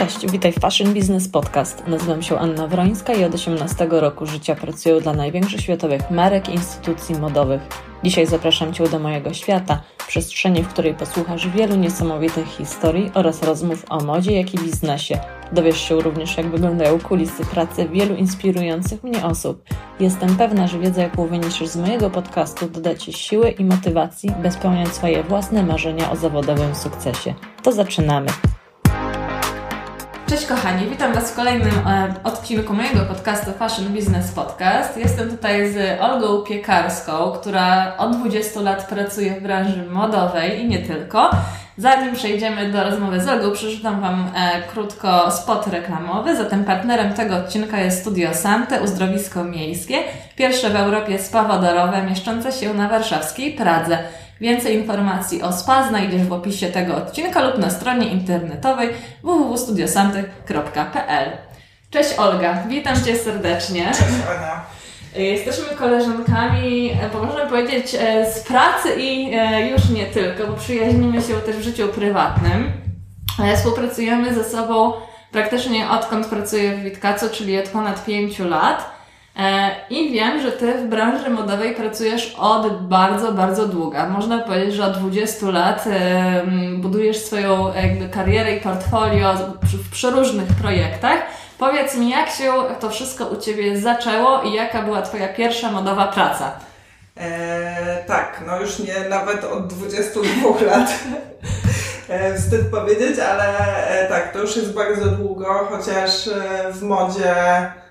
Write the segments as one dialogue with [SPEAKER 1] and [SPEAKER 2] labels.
[SPEAKER 1] Cześć, witaj w Fashion Business Podcast. Nazywam się Anna Wrońska i od 18 roku życia pracuję dla największych światowych marek i instytucji modowych. Dzisiaj zapraszam Cię do mojego świata, przestrzeni, w której posłuchasz wielu niesamowitych historii oraz rozmów o modzie, jak i biznesie. Dowiesz się również, jak wyglądają kulisy pracy wielu inspirujących mnie osób. Jestem pewna, że wiedza, jaką wyniesiesz z mojego podcastu, doda Ci siły i motywacji, by spełniać swoje własne marzenia o zawodowym sukcesie. To zaczynamy! Cześć kochani, witam Was w kolejnym e, odcinku mojego podcastu Fashion Business Podcast. Jestem tutaj z Olgą Piekarską, która od 20 lat pracuje w branży modowej i nie tylko. Zanim przejdziemy do rozmowy z Olgą, przeczytam Wam e, krótko spot reklamowy. Zatem partnerem tego odcinka jest Studio Sante, uzdrowisko miejskie, pierwsze w Europie spa wodorowe mieszczące się na warszawskiej Pradze. Więcej informacji o SPA znajdziesz w opisie tego odcinka lub na stronie internetowej www.studiosantych.pl. Cześć Olga, witam Cię serdecznie.
[SPEAKER 2] Cześć Ania.
[SPEAKER 1] Jesteśmy koleżankami, bo możemy powiedzieć, e, z pracy i e, już nie tylko, bo przyjaźnimy się też w życiu prywatnym. E, współpracujemy ze sobą praktycznie odkąd pracuję w Witkacu, czyli od ponad pięciu lat. E, I wiem, że Ty w branży modowej pracujesz od bardzo, bardzo długa. Można powiedzieć, że od 20 lat e, budujesz swoją jakby karierę i portfolio w przeróżnych projektach. Powiedz mi, jak się to wszystko u Ciebie zaczęło i jaka była Twoja pierwsza modowa praca?
[SPEAKER 2] E, tak, no już nie nawet od 22 lat. E, wstyd powiedzieć, ale e, tak, to już jest bardzo długo, chociaż e, w modzie E,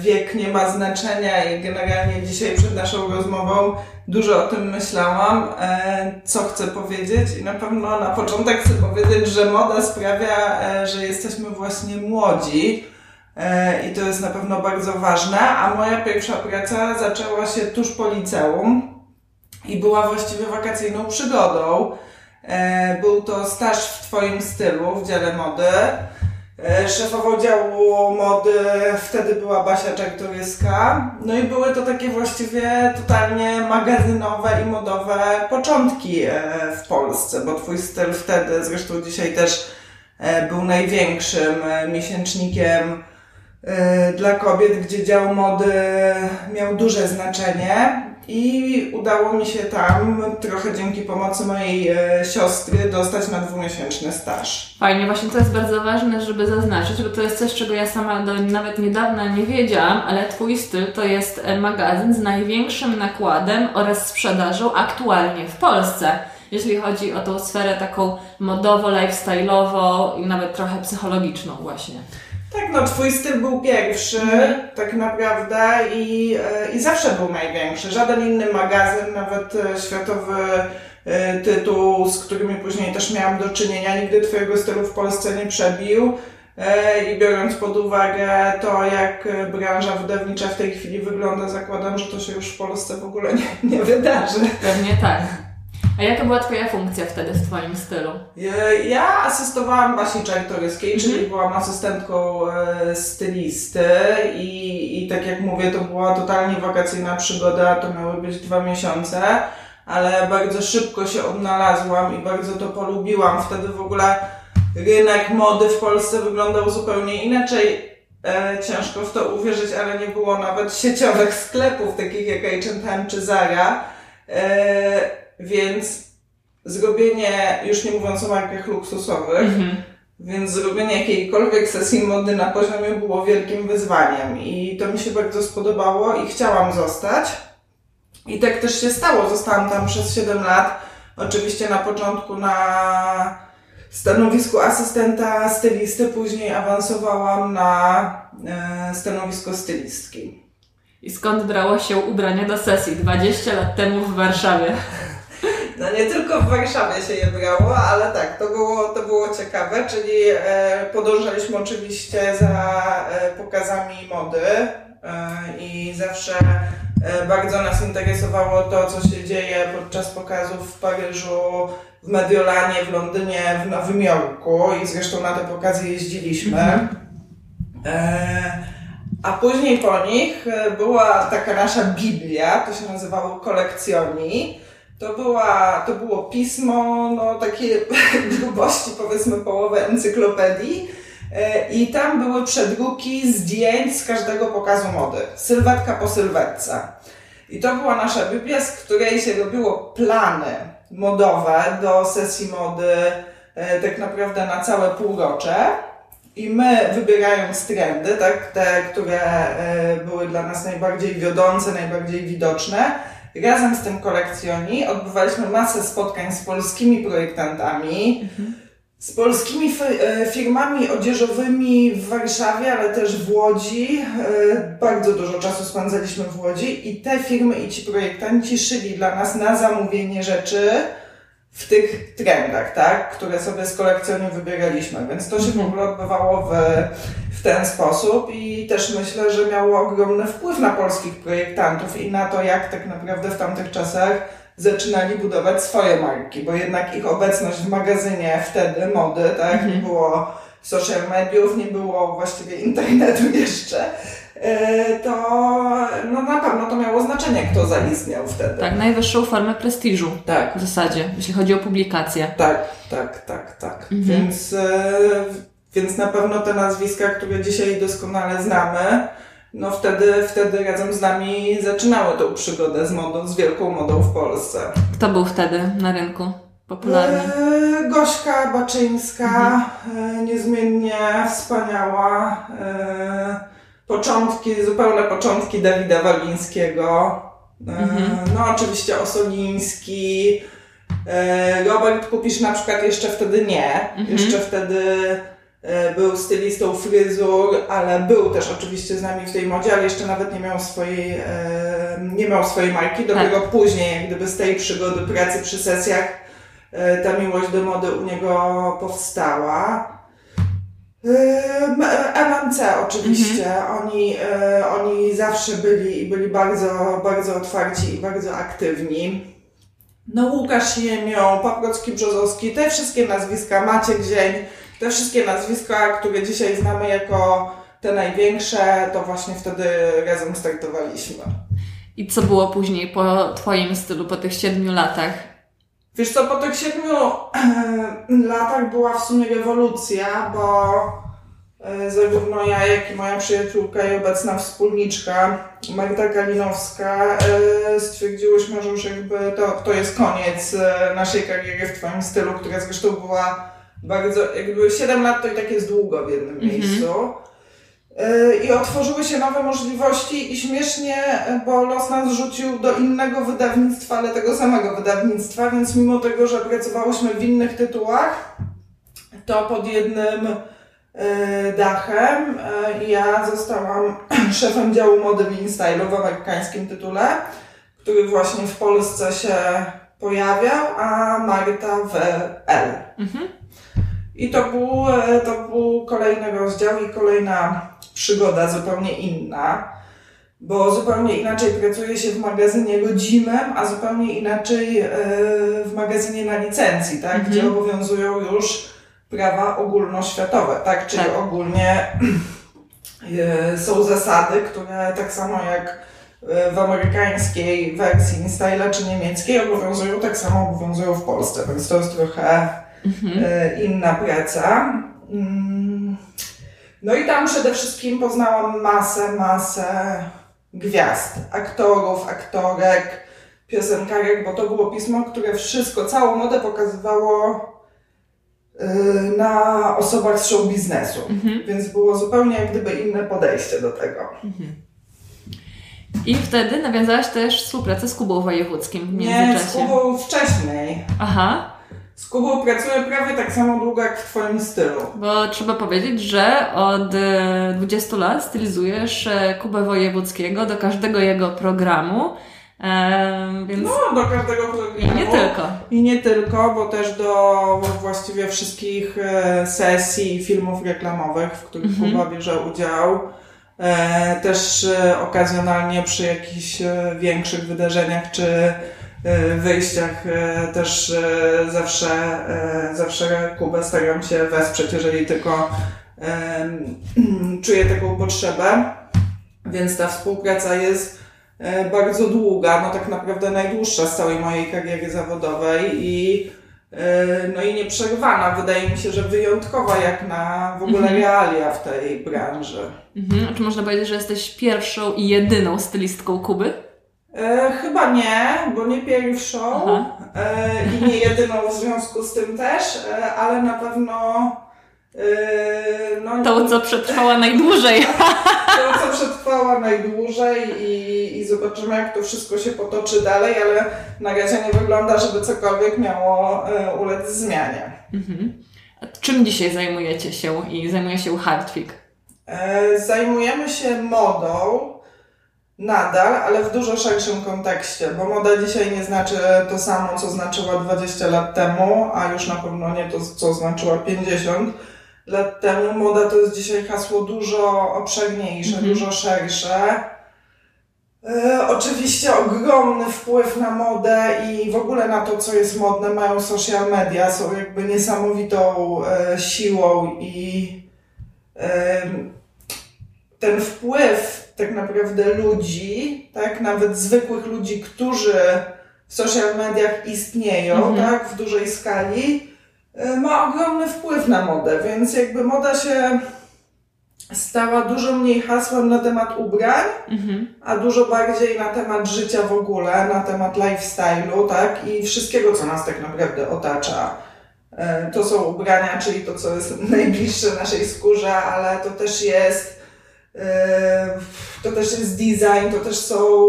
[SPEAKER 2] wiek nie ma znaczenia i generalnie dzisiaj przed naszą rozmową dużo o tym myślałam, e, co chcę powiedzieć i na pewno na początek chcę powiedzieć, że moda sprawia, e, że jesteśmy właśnie młodzi i to jest na pewno bardzo ważne, a moja pierwsza praca zaczęła się tuż po liceum i była właściwie wakacyjną przygodą. Był to staż w Twoim stylu w dziale mody. E, szefową działu mody wtedy była Basia Czartoryska. No i były to takie właściwie totalnie magazynowe i modowe początki e, w Polsce, bo twój styl wtedy, zresztą dzisiaj też e, był największym miesięcznikiem dla kobiet, gdzie dział mody miał duże znaczenie. I udało mi się tam, trochę dzięki pomocy mojej e, siostry, dostać na dwumiesięczny staż.
[SPEAKER 1] Fajnie, właśnie to jest bardzo ważne, żeby zaznaczyć, bo to jest coś, czego ja sama do nawet niedawna nie wiedziałam, ale Twój styl to jest e, magazyn z największym nakładem oraz sprzedażą aktualnie w Polsce jeśli chodzi o tą sferę taką modowo-lifestyle'owo i nawet trochę psychologiczną właśnie.
[SPEAKER 2] Tak, no twój styl był pierwszy, tak naprawdę i, e, i zawsze był największy. Żaden inny magazyn, nawet e, światowy e, tytuł, z którymi później też miałam do czynienia, nigdy twojego stylu w Polsce nie przebił. I biorąc pod uwagę to, jak branża wydawnicza w tej chwili wygląda, zakładam, że to się już w Polsce w ogóle nie, nie wydarzy.
[SPEAKER 1] Pewnie tak. A jaka była Twoja funkcja wtedy w Twoim stylu?
[SPEAKER 2] Ja asystowałam Basi Czajtoryskiej, mhm. czyli byłam asystentką e, stylisty i, i tak jak mówię, to była totalnie wakacyjna przygoda, to miały być dwa miesiące, ale bardzo szybko się odnalazłam i bardzo to polubiłam. Wtedy w ogóle rynek mody w Polsce wyglądał zupełnie inaczej. E, ciężko w to uwierzyć, ale nie było nawet sieciowych sklepów takich jak H&M czy Zara. E, więc zrobienie, już nie mówiąc o markach luksusowych, mm-hmm. więc zrobienie jakiejkolwiek sesji mody na poziomie było wielkim wyzwaniem i to mi się bardzo spodobało i chciałam zostać. I tak też się stało. Zostałam tam przez 7 lat. Oczywiście na początku na stanowisku asystenta stylisty, później awansowałam na e, stanowisko stylistki.
[SPEAKER 1] I skąd brało się ubranie do sesji 20 lat temu w Warszawie?
[SPEAKER 2] No nie tylko w Warszawie się je brało, ale tak, to było, to było ciekawe, czyli e, podążaliśmy oczywiście za e, pokazami mody e, i zawsze bardzo nas interesowało to, co się dzieje podczas pokazów w Paryżu, w Mediolanie, w Londynie, w Nowym Jorku i zresztą na te pokazy jeździliśmy. Mhm. E, a później po nich była taka nasza Biblia, to się nazywało kolekcjoni. To, była, to było pismo, no takie grubości powiedzmy połowę encyklopedii, E, I tam były przedruki zdjęć z każdego pokazu mody. Sylwetka po sylwetce. I to była nasza Biblia, z której się robiło plany modowe do sesji mody e, tak naprawdę na całe półrocze. I my wybierając trendy, tak, te, które e, były dla nas najbardziej wiodące, najbardziej widoczne, razem z tym kolekcjoni odbywaliśmy masę spotkań z polskimi projektantami, z polskimi e, firmami odzieżowymi w Warszawie, ale też w Łodzi. E, bardzo dużo czasu spędzaliśmy w Łodzi i te firmy i ci projektanci szyli dla nas na zamówienie rzeczy, w tych trendach, tak, które sobie z kolekcjonu wybieraliśmy. Więc to się w ogóle odbywało w, w ten sposób i też myślę, że miało ogromny wpływ na polskich projektantów i na to, jak tak naprawdę w tamtych czasach zaczynali budować swoje marki, bo jednak ich obecność w magazynie wtedy mody, tak, mhm. nie było social mediów, nie było właściwie internetu jeszcze, to no na pewno to miało znaczenie, kto zaistniał wtedy.
[SPEAKER 1] Tak, najwyższą formę prestiżu. Tak. W zasadzie, jeśli chodzi o publikację.
[SPEAKER 2] Tak, tak, tak, tak. Mhm. Więc, e, więc na pewno te nazwiska, które dzisiaj doskonale znamy, no wtedy, wtedy razem z nami zaczynały tą przygodę z modą, z wielką modą w Polsce.
[SPEAKER 1] Kto był wtedy na rynku? Popularny?
[SPEAKER 2] E, Gośka Baczyńska, mhm. niezmiennie wspaniała. Początki, zupełne początki Dawida Walińskiego. E, mhm. No oczywiście Osoliński. E, Robert Kupisz na przykład jeszcze wtedy nie. Mhm. Jeszcze wtedy e, był stylistą fryzur, ale był też oczywiście z nami w tej modzie, ale jeszcze nawet nie miał swojej, nie miał swojej marki. Dopiero tak. później, jak gdyby z tej przygody pracy przy sesjach, ta miłość do mody u niego powstała. MMC oczywiście. Mhm. Oni, e, oni zawsze byli i byli bardzo, bardzo otwarci i bardzo aktywni. No Łukasz Jemioł, Paprocki Brzozowski, te wszystkie nazwiska, Maciek Zień, te wszystkie nazwiska, które dzisiaj znamy jako te największe, to właśnie wtedy razem startowaliśmy.
[SPEAKER 1] I co było później po Twoim stylu, po tych siedmiu latach?
[SPEAKER 2] Wiesz co, po tych siedmiu latach była w sumie rewolucja, bo e, zarówno ja, jak i moja przyjaciółka i obecna wspólniczka Marta Kalinowska e, stwierdziłyśmy, że już jakby to, to jest koniec e, naszej kariery w Twoim stylu, która zresztą była bardzo, jakby 7 lat to i tak jest długo w jednym mhm. miejscu. I otworzyły się nowe możliwości i śmiesznie, bo los nas rzucił do innego wydawnictwa, ale tego samego wydawnictwa, więc mimo tego, że pracowałyśmy w innych tytułach, to pod jednym e, dachem e, ja zostałam szefem działu mody w InStyle w amerykańskim tytule, który właśnie w Polsce się pojawiał, a Marta w L. Mhm. I to był, e, to był kolejny rozdział i kolejna przygoda zupełnie inna, bo zupełnie inaczej pracuje się w magazynie rodzimym, a zupełnie inaczej e, w magazynie na licencji, tak? Mhm. gdzie obowiązują już prawa ogólnoświatowe, tak? Czyli tak. ogólnie e, są zasady, które tak samo jak w amerykańskiej wersji InStyle czy niemieckiej obowiązują, tak samo obowiązują w Polsce, więc to jest trochę mhm. inna praca. No i tam przede wszystkim poznałam masę, masę gwiazd, aktorów, aktorek, piosenkarek, bo to było pismo, które wszystko, całą modę pokazywało y, na osobach z show biznesu. Mhm. Więc było zupełnie jak gdyby inne podejście do tego. Mhm.
[SPEAKER 1] I wtedy nawiązałaś też współpracę z Kubą Wojewódzkim w międzyczasie.
[SPEAKER 2] Nie, z Kubą wcześniej. Aha. Z Kubą pracuję prawie tak samo długo jak w Twoim stylu.
[SPEAKER 1] Bo trzeba powiedzieć, że od 20 e, lat stylizujesz e, Kubę Wojewódzkiego do każdego jego programu.
[SPEAKER 2] Eee, więc... No, do każdego programu.
[SPEAKER 1] I nie tylko.
[SPEAKER 2] I nie tylko, bo też do właściwie wszystkich e, sesji i filmów reklamowych, w których mhm. Kuba bierze udział. E, też okazjonalnie przy jakichś większych wydarzeniach czy wyjściach e, też e, zawsze, zawsze Kubę staram się wesprzeć, jeżeli tylko czuję taką potrzebę. Więc ta współpraca jest bardzo długa, no tak naprawdę najdłuższa z całej mojej kariery zawodowej i no i nieprzerwana. Wydaje mi się, że wyjątkowa jak na w ogóle mhm. realia w tej branży.
[SPEAKER 1] Mhm. Czy można powiedzieć, że jesteś pierwszą i jedyną stylistką Kuby?
[SPEAKER 2] E, chyba nie, bo nie pierwszą e, i nie jedyną w związku z tym też, e, ale na pewno
[SPEAKER 1] e, no, to, co przetrwała najdłużej.
[SPEAKER 2] To, co przetrwała najdłużej i, i zobaczymy, jak to wszystko się potoczy dalej, ale na razie nie wygląda, żeby cokolwiek miało e, ulec zmianie. Mhm.
[SPEAKER 1] Czym dzisiaj zajmujecie się i zajmuje się Hardfig?
[SPEAKER 2] E, zajmujemy się modą, nadal, ale w dużo szerszym kontekście, bo moda dzisiaj nie znaczy to samo, co znaczyła 20 lat temu, a już na pewno nie to, co znaczyła 50 lat temu. Moda to jest dzisiaj hasło dużo obszerniejsze, mm -hmm. dużo szersze. E, oczywiście ogromny wpływ na modę i w ogóle na to, co jest modne, mają social media, są jakby niesamowitą e, siłą i ten wpływ tak naprawdę ludzi, tak, nawet zwykłych ludzi, którzy w social mediach istnieją, mhm. tak, w dużej skali, y, ma ogromny wpływ na modę, więc jakby moda się stała dużo mniej hasłem na temat ubrań, mhm. a dużo bardziej na temat życia w ogóle, na temat lifestyle'u, tak, i wszystkiego, co nas tak naprawdę otacza. Y, to są ubrania, czyli to, co jest najbliższe naszej skórze, ale to też jest to też jest design, to też są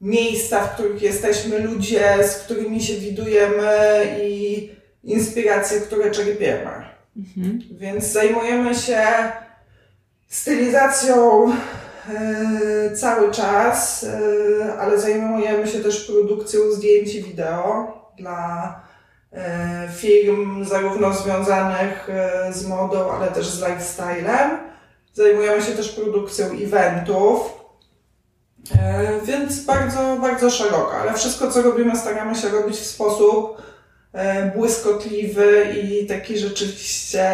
[SPEAKER 2] miejsca, w których jesteśmy, ludzie, z którymi się widujemy i inspiracje, które czerpiemy. Mhm. Więc zajmujemy się stylizacją e, cały czas, e, ale zajmujemy się też produkcją zdjęć i wideo dla e, firm zarówno związanych z modą, ale też z lifestylem. Zajmujemy się też produkcją eventów, e, więc bardzo, bardzo szeroko, ale wszystko co robimy staramy się robić w sposób e, błyskotliwy i taki rzeczywiście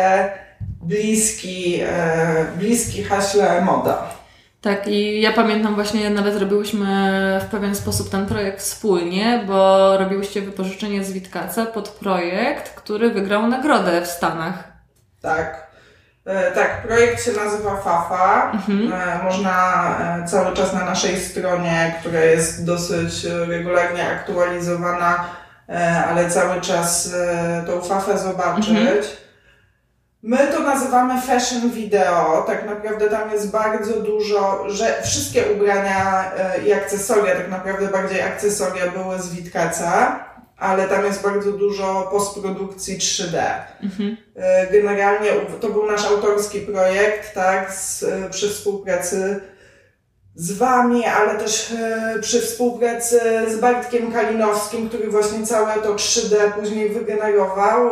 [SPEAKER 2] bliski, e, bliski haśle moda.
[SPEAKER 1] Tak, i ja pamiętam właśnie, nawet robiłyśmy w pewien sposób ten projekt wspólnie, bo robiłyście wypożyczenie z Witkaca pod projekt, który wygrał nagrodę w Stanach.
[SPEAKER 2] Tak. E, tak, projekt się nazywa FAFA. Mhm. E, można e, cały czas na naszej stronie, która jest dosyć regularnie aktualizowana, ale cały czas tą FAFę zobaczyć. Mhm. My to nazywamy fashion video. Tak naprawdę tam jest bardzo dużo, że wszystkie ubrania i akcesoria, tak naprawdę bardziej akcesoria były z Witkaca ale tam jest bardzo dużo postprodukcji 3D. Mhm. E, generalnie to był nasz autorski projekt, tak, z, e, przy współpracy z Wami, ale też e, przy współpracy z Bartkiem Kalinowskim, który właśnie całe to 3D później wygenerował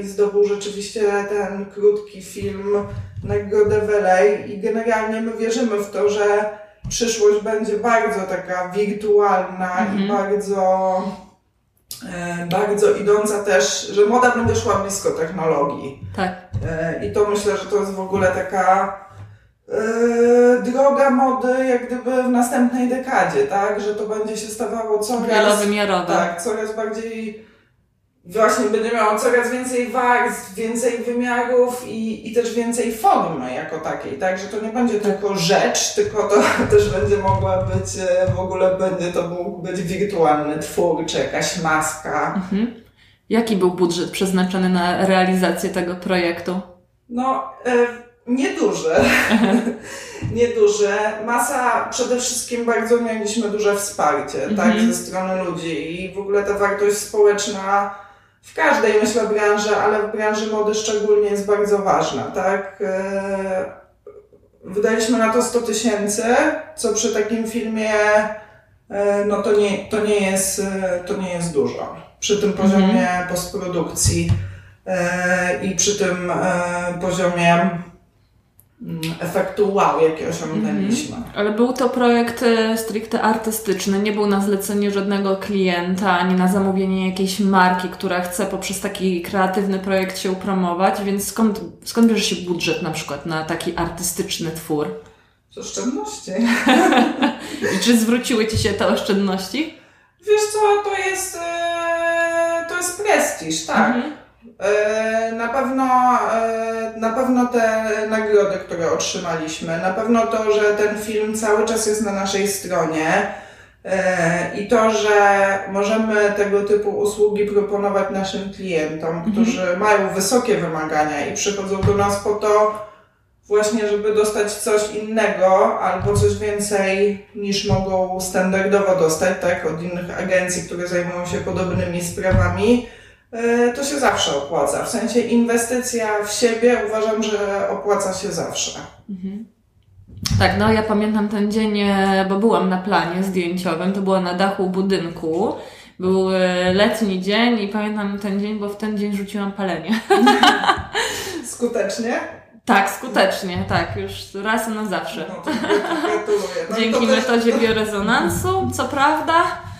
[SPEAKER 2] i zdobył rzeczywiście ten krótki film Nagrodę Welej i generalnie my wierzymy w to, że przyszłość będzie bardzo taka wirtualna mhm. i bardzo bardzo idąca też, że moda będzie szła blisko technologii.
[SPEAKER 1] Tak.
[SPEAKER 2] E, I to myślę, że to jest w ogóle taka e, droga mody jak gdyby w następnej dekadzie, tak? Że to będzie się stawało coraz...
[SPEAKER 1] Wielowymiarowe.
[SPEAKER 2] Tak, coraz bardziej właśnie będzie miało coraz więcej warstw, więcej wymiarów i, i też więcej formy jako takiej, tak? Że to nie będzie tylko rzecz, tylko to też będzie mogła być, e, w ogóle będzie to mógł być wirtualny twór, czy jakaś maska. Mhm.
[SPEAKER 1] Jaki był budżet przeznaczony na realizację tego projektu?
[SPEAKER 2] No, e, nieduży. nieduży. Masa, przede wszystkim bardzo mieliśmy duże wsparcie, tak, mhm. tak, ze strony ludzi i w ogóle ta wartość społeczna w każdej, myślę, branży, ale w branży mody szczególnie jest bardzo ważna, tak? E, wydaliśmy na to 100 tysięcy, co przy takim filmie e, no to nie, to nie, jest, e, to nie jest dużo. Przy tym poziomie mhm. postprodukcji i przy tym poziomie Mm, efektu wow, jaki osiągnęliśmy. Mm.
[SPEAKER 1] Ale był to projekt e, stricte artystyczny, nie był na zlecenie żadnego klienta, ani na zamówienie jakiejś marki, która chce poprzez taki kreatywny projekt się promować, więc skąd, skąd bierze się budżet na przykład na taki artystyczny twór?
[SPEAKER 2] Z oszczędności.
[SPEAKER 1] I czy zwróciły Ci się te oszczędności?
[SPEAKER 2] Wiesz co, to jest, e, to jest prestiż, tak. Mhm. E, na pewno, e, na pewno te nagrody, które otrzymaliśmy, na pewno to, że ten film cały czas jest na naszej stronie e, i to, że możemy tego typu usługi proponować naszym klientom, mhm. którzy mają wysokie wymagania i przychodzą do nas po to, właśnie, żeby dostać coś innego albo coś więcej niż mogą standardowo dostać, tak, od innych agencji, które zajmują się podobnymi sprawami, to się zawsze opłaca. W sensie inwestycja w siebie uważam, że opłaca się zawsze. Mhm.
[SPEAKER 1] Tak, no ja pamiętam ten dzień, e, bo byłam na planie zdjęciowym, to było na dachu budynku. Był e, letni dzień i pamiętam ten dzień, bo w ten dzień rzuciłam palenie.
[SPEAKER 2] Skutecznie?
[SPEAKER 1] Tak, skutecznie, tak, już raz na zawsze.
[SPEAKER 2] No, gratuluję. No,
[SPEAKER 1] Dzięki metodzie biorezonansu, co prawda, e,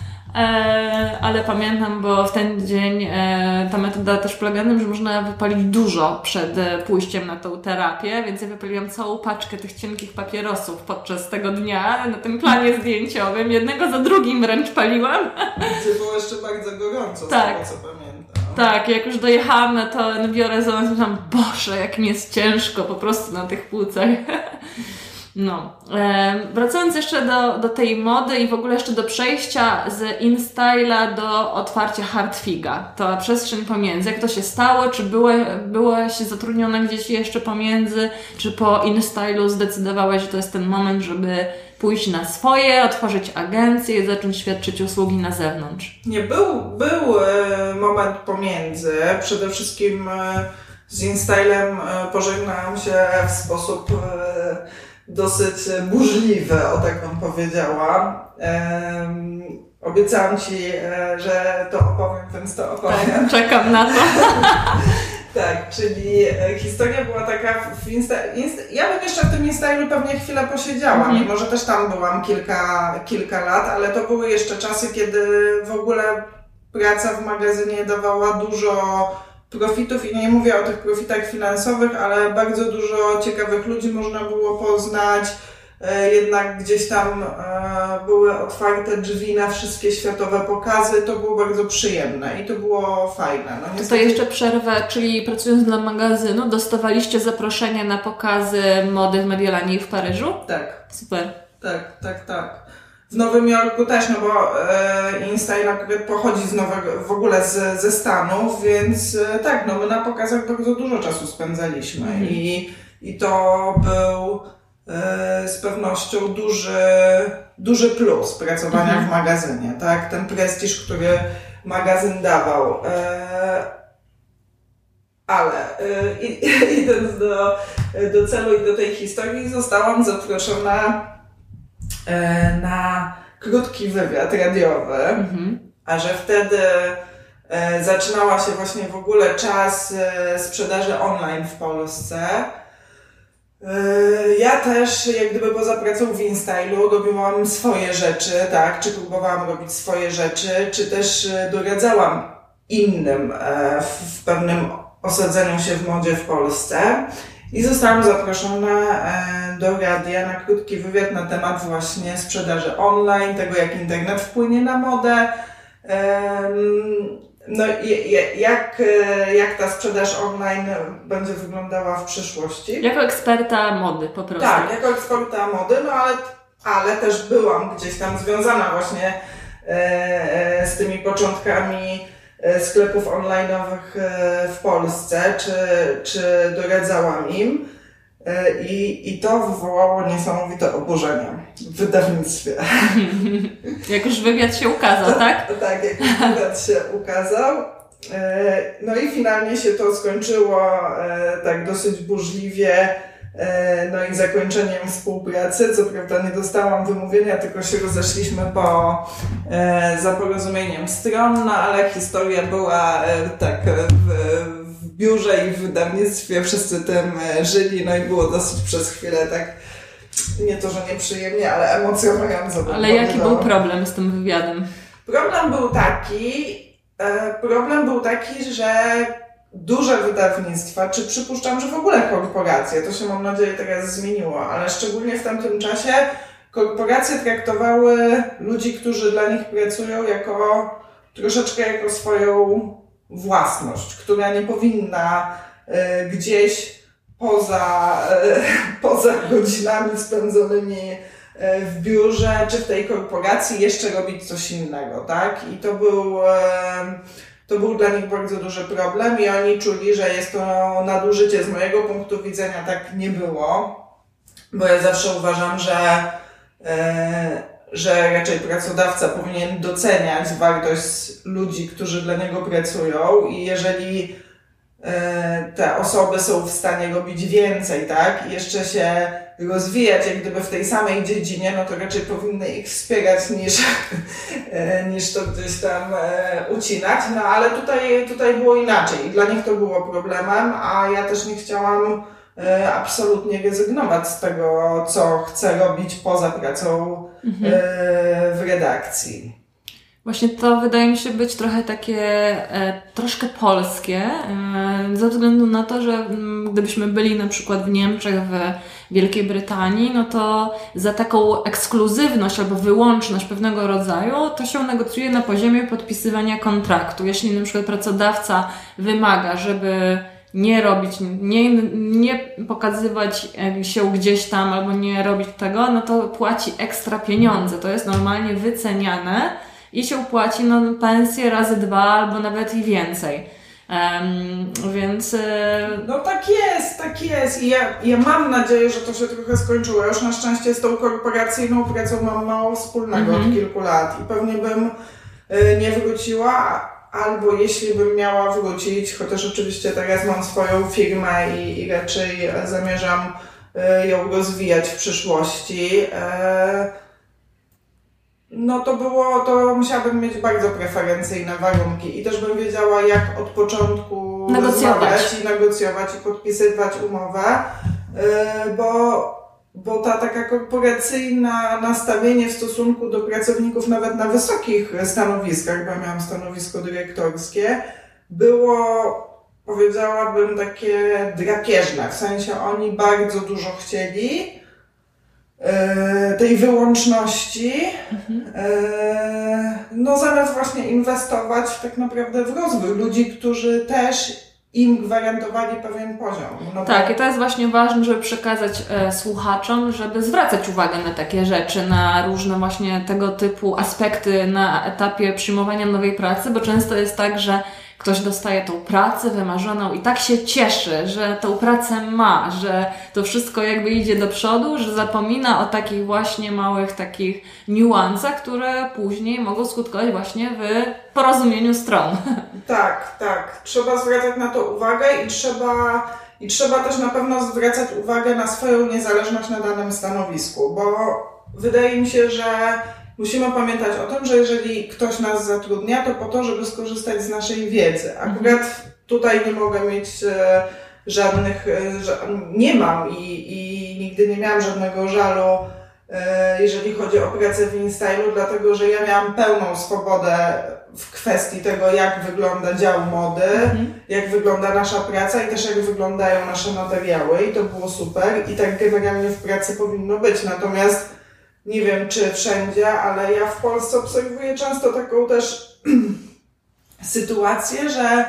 [SPEAKER 1] ale pamiętam, bo w ten dzień e, ta metoda też polega na tym, że można wypalić dużo przed e, pójściem na tą terapię, więc ja wypaliłam całą paczkę tych cienkich papierosów podczas tego dnia na tym planie zdjęciowym. Jednego za drugim wręcz paliłam.
[SPEAKER 2] Gdzie było jeszcze bardzo gorąco, tak. z tego co pamiętam.
[SPEAKER 1] Tak, jak już dojechałam na to biorezonans, myślałam, Boże, jak mi jest ciężko po prostu na tych płucach. No. E, wracając jeszcze do, do tej mody i w ogóle jeszcze do przejścia z InStyle'a do otwarcia Hardfiga. To przestrzeń pomiędzy. Jak to się stało? Czy byłeś, byłeś zatrudniona gdzieś jeszcze pomiędzy? Czy po InStyle'u zdecydowałeś, że to jest ten moment, żeby pójść na swoje, otworzyć agencję i zacząć świadczyć usługi na zewnątrz?
[SPEAKER 2] Nie, był, był e, moment pomiędzy. Przede wszystkim e, z InStylem e, pożegnałam się w sposób dosyć burzliwy, o tak bym powiedziała. Obiecałam Ci, że to opowiem, więc to opowiem.
[SPEAKER 1] Tak, czekam na to.
[SPEAKER 2] Tak, czyli e, historia była taka w Insta, Insta ja bym jeszcze w tym Instagramie pewnie chwilę posiedziała, mhm. mimo że też tam byłam kilka, kilka lat, ale to były jeszcze czasy, kiedy w ogóle praca w magazynie dawała dużo profitów i nie mówię o tych profitach finansowych, ale bardzo dużo ciekawych ludzi można było poznać, E, jednak gdzieś tam e, były otwarte drzwi na wszystkie światowe pokazy. To było bardzo przyjemne i to było fajne.
[SPEAKER 1] No, niestety... To jeszcze przerwę, czyli pracując dla magazynu, dostawaliście zaproszenia na pokazy mody w Mediolanie i w Paryżu?
[SPEAKER 2] Tak.
[SPEAKER 1] Super.
[SPEAKER 2] Tak, tak, tak. W Nowym Jorku też, no bo e, InStyle akurat pochodzi z nowego, w ogóle z, ze Stanów, więc e, tak, no my na pokazach bardzo dużo czasu spędzaliśmy mm. i, i to był E, z pewnością duży, duży plus pracowania mhm. w magazynie, tak? Ten prestiż, który magazyn dawał. E, ale e, idąc do, do celu i do tej historii, zostałam zaproszona na krótki wywiad radiowy, mhm. a że wtedy zaczynała się właśnie w ogóle czas sprzedaży online w Polsce, ja też, jak gdyby poza pracą w InStylu, robiłam swoje rzeczy, tak, czy próbowałam robić swoje rzeczy, czy też e, doradzałam innym e, w pewnym osadzeniu się w modzie w Polsce. I zostałam zaproszona e, do radia na krótki wywiad na temat właśnie sprzedaży online, tego jak internet wpłynie na modę. No jak, e, jak ta sprzedaż online będzie wyglądała w przyszłości?
[SPEAKER 1] Jako eksperta mody po prostu.
[SPEAKER 2] Tak, jako eksperta mody, no ale, ale też byłam gdzieś tam związana właśnie e, z tymi początkami sklepów online'owych w Polsce, czy, czy doradzałam im. E, I, I to wywołało niesamowite oburzenie w wydawnictwie.
[SPEAKER 1] jak już wywiad się ukazał, tak?
[SPEAKER 2] tak, jak już wywiad się ukazał. E, no i finalnie się to skończyło e, tak dosyć burzliwie, no i zakończeniem współpracy. Co prawda nie dostałam wymówienia, tylko się rozeszliśmy po, za porozumieniem stron, no ale historia była tak w, biurze i w wydawnictwie wszyscy tym e, żyli, no i było dosyć przez chwilę tak, nie to, że nieprzyjemnie, ale emocjonująco.
[SPEAKER 1] Ale jaki był problem z tym wywiadem?
[SPEAKER 2] Problem był taki, e, problem był taki, że duże wydawnictwa, czy przypuszczam, że w ogóle korporacje, to się mam nadzieję teraz zmieniło, ale szczególnie w tamtym czasie korporacje traktowały ludzi, którzy dla nich pracują jako troszeczkę jako swoją własność, która nie powinna e, gdzieś poza, e, poza godzinami spędzonymi e, w biurze czy w tej korporacji jeszcze robić coś innego, tak? I to był, to był dla nich bardzo duży problem i oni czuli, że jest to nadużycie. Z mojego punktu widzenia tak nie było, bo ja zawsze uważam, że że raczej pracodawca powinien doceniać wartość ludzi, którzy dla niego pracują i jeżeli e, te osoby są w stanie robić więcej, tak, i jeszcze się rozwijać jak gdyby w tej samej dziedzinie, no to raczej powinny ich wspierać niż, e, niż to gdzieś tam e, ucinać. No ale tutaj, tutaj było inaczej i dla nich to było problemem, a ja też nie chciałam E, absolutnie rezygnować z tego, co chcę robić poza pracą mhm. W redakcji.
[SPEAKER 1] Właśnie to wydaje mi się być trochę takie, e, troszkę polskie, e, ze względu na to, że m, mm, gdybyśmy byli na przykład w Niemczech, w Wielkiej Brytanii, no to za taką ekskluzywność albo wyłączność pewnego rodzaju to się negocjuje na poziomie podpisywania kontraktu. Jeśli na przykład pracodawca wymaga, żeby nie robić, nie, nie pokazywać się gdzieś tam albo nie robić tego, no to płaci ekstra pieniądze. To jest normalnie wyceniane i się płaci no, pensję razy dwa albo nawet i więcej. Um, więc. E,
[SPEAKER 2] no tak jest, tak jest. I ja, ja mam nadzieję, że to się trochę skończyło. Już na szczęście z tą korporacyjną pracą mam mało wspólnego mm -hmm. od kilku lat i pewnie bym y, nie wróciła albo jeśli bym miała wrócić, chociaż oczywiście teraz mam swoją firmę i, i raczej zamierzam e, ją rozwijać w przyszłości, e, no to było, to musiałabym mieć bardzo preferencyjne warunki i też bym wiedziała, jak od początku
[SPEAKER 1] negocjować
[SPEAKER 2] i negocjować i podpisywać umowę, e, bo bo ta taka korporacyjna nastawienie w stosunku do pracowników nawet na wysokich stanowiskach, bo ja miałam stanowisko dyrektorskie, było, powiedziałabym, takie drapieżne. W sensie oni bardzo dużo chcieli tej wyłączności, mhm. e, no zamiast właśnie inwestować tak naprawdę w rozwój ludzi, którzy też im gwarantowali pewien poziom.
[SPEAKER 1] No tak, i to jest właśnie ważne, żeby przekazać e, słuchaczom, żeby zwracać uwagę na takie rzeczy, na różne właśnie tego typu aspekty na etapie przyjmowania nowej pracy, bo często jest tak, że ktoś dostaje tą pracę wymarzoną i tak się cieszy, że tą pracę ma, że to wszystko jakby idzie do przodu, że zapomina o takich właśnie małych takich niuansach, które później mogą skutkować właśnie w porozumieniu stron.
[SPEAKER 2] Tak, tak. Trzeba zwracać na to uwagę i trzeba i trzeba też na pewno zwracać uwagę na swoją niezależność na danym stanowisku, bo wydaje mi się, że musimy pamiętać o tym, że jeżeli ktoś nas zatrudnia, to po to, żeby skorzystać z naszej wiedzy. Mhm. Akurat tutaj nie mogę mieć e, żadnych, e, nie mam i, i nigdy nie miałam żadnego żalu, e, jeżeli chodzi o pracę w InStylu, dlatego że ja miałam pełną swobodę w kwestii tego, jak wygląda dział mody, mhm. jak wygląda nasza praca i też jak wyglądają nasze materiały i to było super i tak generalnie w pracy powinno być. Natomiast nie wiem czy wszędzie, ale ja w Polsce obserwuję często taką też sytuację, że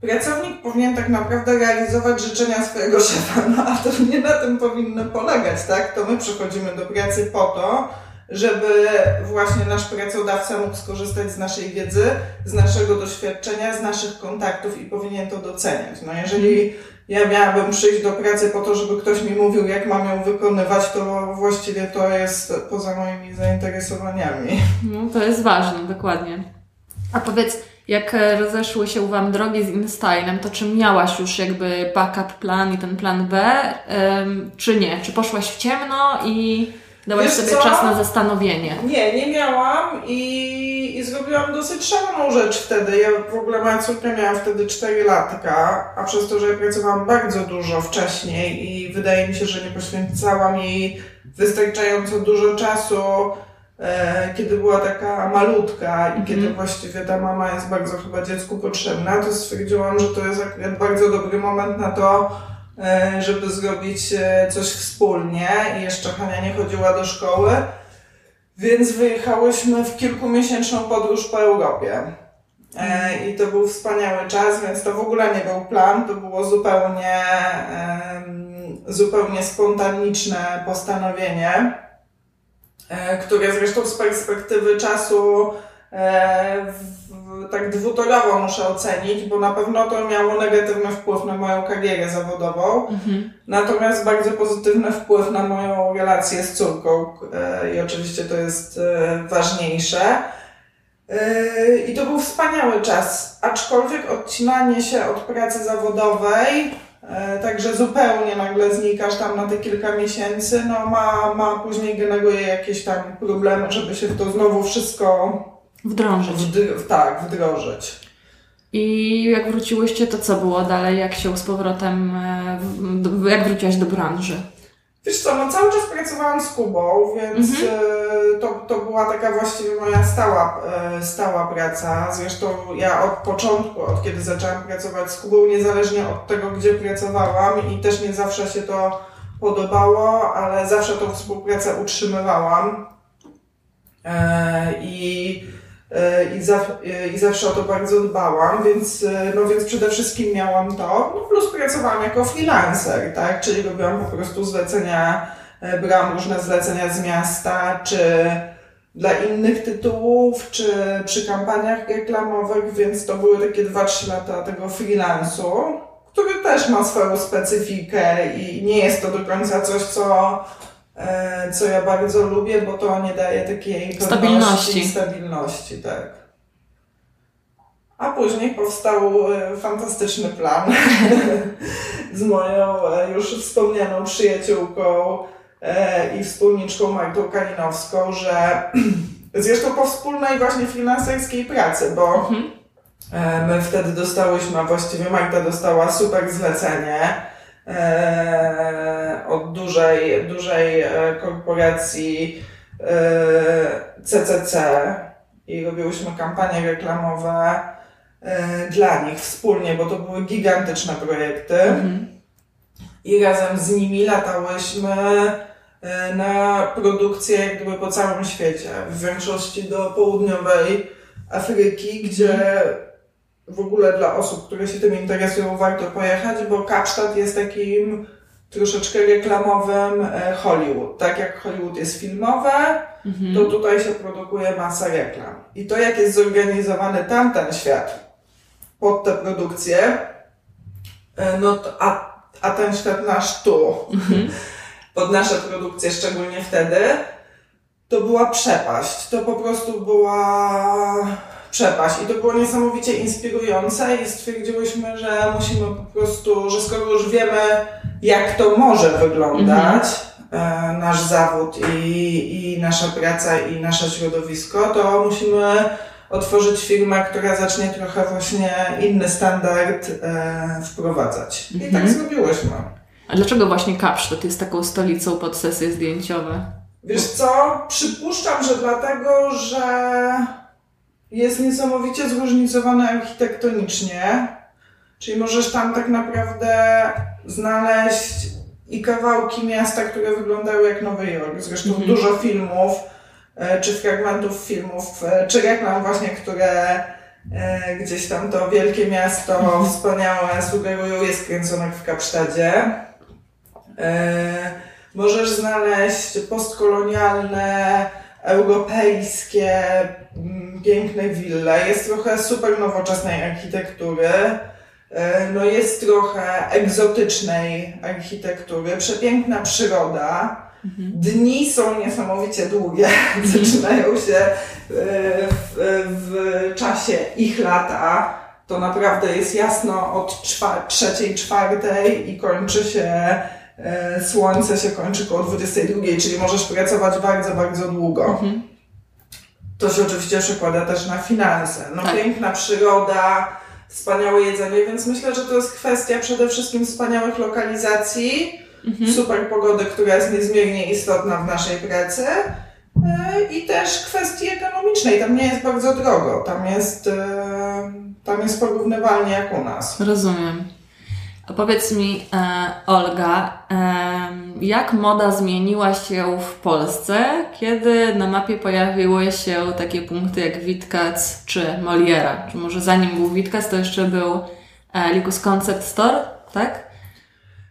[SPEAKER 2] pracownik powinien tak naprawdę realizować życzenia swojego szefa, no a to nie na tym powinno polegać, tak? To my przychodzimy do pracy po to, żeby właśnie nasz pracodawca mógł skorzystać z naszej wiedzy, z naszego doświadczenia, z naszych kontaktów i powinien to doceniać. No jeżeli ja miałabym przyjść do pracy po to, żeby ktoś mi mówił, jak mam ją wykonywać, to właściwie to jest poza moimi zainteresowaniami.
[SPEAKER 1] No, to jest ważne, dokładnie. A powiedz, jak rozeszły się Wam drogi z InStylem, to czy miałaś już jakby backup plan i ten plan B, czy nie? Czy poszłaś w ciemno i Dałaś Wiesz sobie co? czas na zastanowienie.
[SPEAKER 2] Nie, nie miałam i, i zrobiłam dosyć szaloną rzecz wtedy. Ja w ogóle moja córka miała wtedy 4 latka, a przez to, że ja pracowałam bardzo dużo wcześniej i wydaje mi się, że nie poświęcałam jej wystarczająco dużo czasu, e, kiedy była taka malutka i mm. kiedy właściwie ta mama jest bardzo chyba dziecku potrzebna, to stwierdziłam, że to jest bardzo dobry moment na to, żeby zrobić e, coś wspólnie i jeszcze Hania nie chodziła do szkoły, więc wyjechałyśmy w kilkumiesięczną podróż po Europie. E, I to był wspaniały czas, więc to w ogóle nie był plan, to było zupełnie, zupełnie spontaniczne postanowienie, e, które zresztą z perspektywy czasu e, w, tak dwutorowo muszę ocenić, bo na pewno to miało negatywny wpływ na moją karierę zawodową, mhm. natomiast bardzo pozytywny wpływ na moją relację z córką i oczywiście to jest ważniejsze. Yy, I to był wspaniały czas, aczkolwiek odcinanie się od pracy zawodowej, także zupełnie nagle znikasz tam na te kilka miesięcy, no ma, ma później generuje jakieś tam problemy, żeby się w to znowu wszystko
[SPEAKER 1] wdrążyć.
[SPEAKER 2] Wd tak, wdrożyć.
[SPEAKER 1] I jak wróciłyście, to co było dalej? Jak się z powrotem, e, jak wróciłaś do branży?
[SPEAKER 2] Wiesz co, no cały czas pracowałam z Kubą, więc mhm. E, to, to była taka właściwie moja stała, e, stała praca. Zresztą ja od początku, od kiedy zaczęłam pracować z Kubą, niezależnie od tego, gdzie pracowałam i też nie zawsze się to podobało, ale zawsze tą współpracę utrzymywałam. I i, za, i zawsze o to bardzo dbałam, więc, no więc przede wszystkim miałam to, no plus pracowałam jako freelancer, tak, czyli robiłam po prostu zlecenia, e, brałam różne zlecenia z miasta, czy dla innych tytułów, czy przy kampaniach reklamowych, więc to były takie 2-3 lata tego freelansu, który też ma swoją specyfikę i nie jest to do końca coś, co co ja bardzo lubię, bo to nie daje takiej
[SPEAKER 1] stabilności.
[SPEAKER 2] stabilności, tak. A później powstał e, fantastyczny plan z moją e, już wspomnianą przyjaciółką i wspólniczką Magdą Kalinowską, że zresztą po wspólnej właśnie freelancerskiej pracy, bo mhm. my wtedy dostałyśmy, a właściwie Magda dostała super zlecenie E, od dużej, dużej e, korporacji CCC e, i robiłyśmy kampanie reklamowe dla nich wspólnie, bo to były gigantyczne projekty. Mhm. I razem z nimi latałyśmy na produkcję jak gdyby po całym świecie. W większości do południowej Afryki, gdzie w ogóle dla osób, które się tym interesują, warto pojechać, bo Kapsztad jest takim troszeczkę reklamowym e, Hollywood. Tak jak Hollywood jest filmowe, mhm. to tutaj się produkuje masa reklam. I to, jak jest zorganizowany tamten świat pod te produkcje, e, no to, a, a ten świat nasz tu, mhm. pod nasze produkcje, szczególnie wtedy, to była przepaść. To po prostu była przepaść. I to było niesamowicie inspirujące i stwierdziłyśmy, że musimy po prostu, że skoro już wiemy, jak to może wyglądać, mhm. nasz zawód i, i nasza praca i nasze środowisko, to musimy otworzyć firmę, która zacznie trochę właśnie inny standard e, wprowadzać. I tak mhm. zrobiłyśmy.
[SPEAKER 1] A dlaczego właśnie Kapsztad jest taką stolicą pod sesje zdjęciowe?
[SPEAKER 2] Wiesz co? Przypuszczam, że dlatego, że jest niesamowicie zróżnicowany architektonicznie, czyli możesz tam tak naprawdę znaleźć i kawałki miasta, które wyglądają jak Nowy Jork. Zresztą mhm. dużo filmów, e, czy fragmentów filmów, e, czy reklam właśnie, które e, gdzieś tam to wielkie miasto mhm. wspaniałe sugerują, jest kręconek w Kapsztadzie. Możesz znaleźć postkolonialne, europejskie, mm, piękne wille, jest trochę super nowoczesnej architektury, e, no jest trochę egzotycznej architektury, przepiękna przyroda. Mhm. Dni są niesamowicie długie, mhm. zaczynają się e, w, w czasie ich lata. To naprawdę jest jasno od trzeciej, czwartej i kończy się słońce się kończy koło 22, czyli możesz pracować bardzo, bardzo długo. Mhm. To się oczywiście przekłada też na finanse. No tak. piękna przyroda, wspaniałe jedzenie, więc myślę, że to jest kwestia przede wszystkim wspaniałych lokalizacji, mhm. super pogody, która jest niezmiernie istotna w naszej pracy e, i też kwestii ekonomicznej. Tam nie jest bardzo drogo, tam jest, e, tam jest porównywalnie jak u nas.
[SPEAKER 1] Rozumiem. Powiedz mi, e, Olga, e, jak moda zmieniła się w Polsce, kiedy na mapie pojawiły się takie punkty jak Witkac czy Moliera? Czy może zanim był Witkac, to jeszcze był e, Likus Concept Store, tak?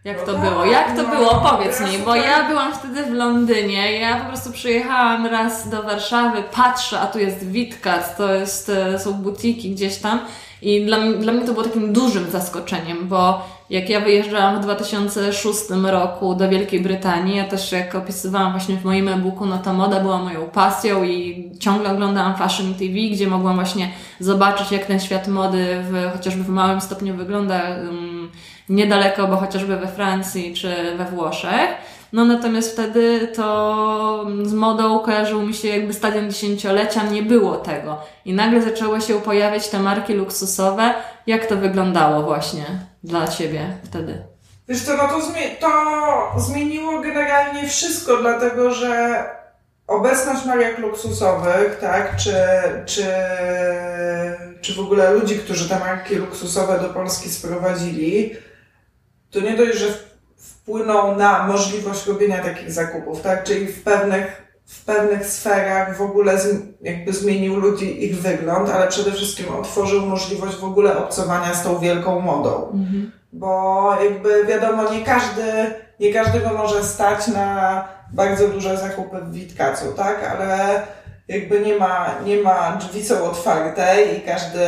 [SPEAKER 1] Jak to było? Jak to było? Powiedz mi, bo ja byłam wtedy w Londynie. Ja po prostu przyjechałam raz do Warszawy, patrzę, a tu jest Witkac, to jest, e, są butiki gdzieś tam. I dla, dla mnie to było takim dużym zaskoczeniem, bo jak ja wyjeżdżałam w 2006 roku do Wielkiej Brytanii, ja też jak opisywałam właśnie w moim e-booku, no to moda była moją pasją i ciągle oglądałam Fashion TV, gdzie mogłam właśnie zobaczyć, jak ten świat mody w, chociażby w małym stopniu wygląda um, niedaleko, bo chociażby we Francji czy we Włoszech. No natomiast wtedy to z modą kojarzył mi się jakby stadion dziesięciolecia, nie było tego. I nagle zaczęły się pojawiać te marki luksusowe. Jak to wyglądało właśnie dla Ciebie wtedy?
[SPEAKER 2] Wiesz co, no to, zmie- to zmieniło generalnie wszystko, dlatego że obecność marek luksusowych, tak, czy, czy, czy w ogóle ludzi, którzy te marki luksusowe do Polski sprowadzili, to nie dość, że wpłynął na możliwość robienia takich zakupów, tak, czyli w pewnych, w pewnych sferach w ogóle jakby zmienił ludzi ich wygląd, ale przede wszystkim otworzył możliwość w ogóle obcowania z tą wielką modą bo jakby wiadomo, nie każdy, nie każdego może stać na bardzo duże zakupy w Witkacu, tak? Ale jakby nie ma, nie ma, drzwi są otwarte i każdy,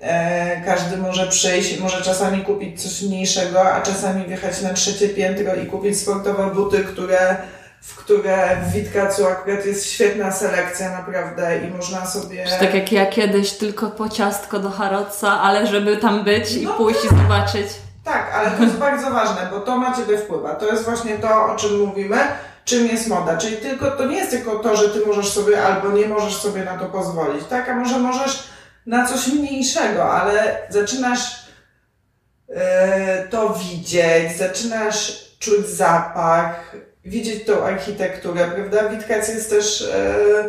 [SPEAKER 2] e, każdy może przyjść, może czasami kupić coś mniejszego, a czasami wjechać na trzecie piętro i kupić sportowe buty, które w które w Witkacu akurat jest świetna selekcja naprawdę i można sobie...
[SPEAKER 1] Czy tak jak ja kiedyś tylko po ciastko do Harroca, ale żeby tam być i
[SPEAKER 2] No
[SPEAKER 1] pójść i zobaczyć.
[SPEAKER 2] Tak, ale to jest bardzo ważne, bo to na Ciebie wpływa. To jest właśnie to, o czym mówimy, czym jest moda. Czyli tylko, to nie jest tylko to, że Ty możesz sobie albo nie możesz sobie na to pozwolić, tak? A może możesz na coś mniejszego, ale zaczynasz e, to widzieć, zaczynasz czuć zapach, widzieć tą architekturę, prawda? Witkac jest też, e,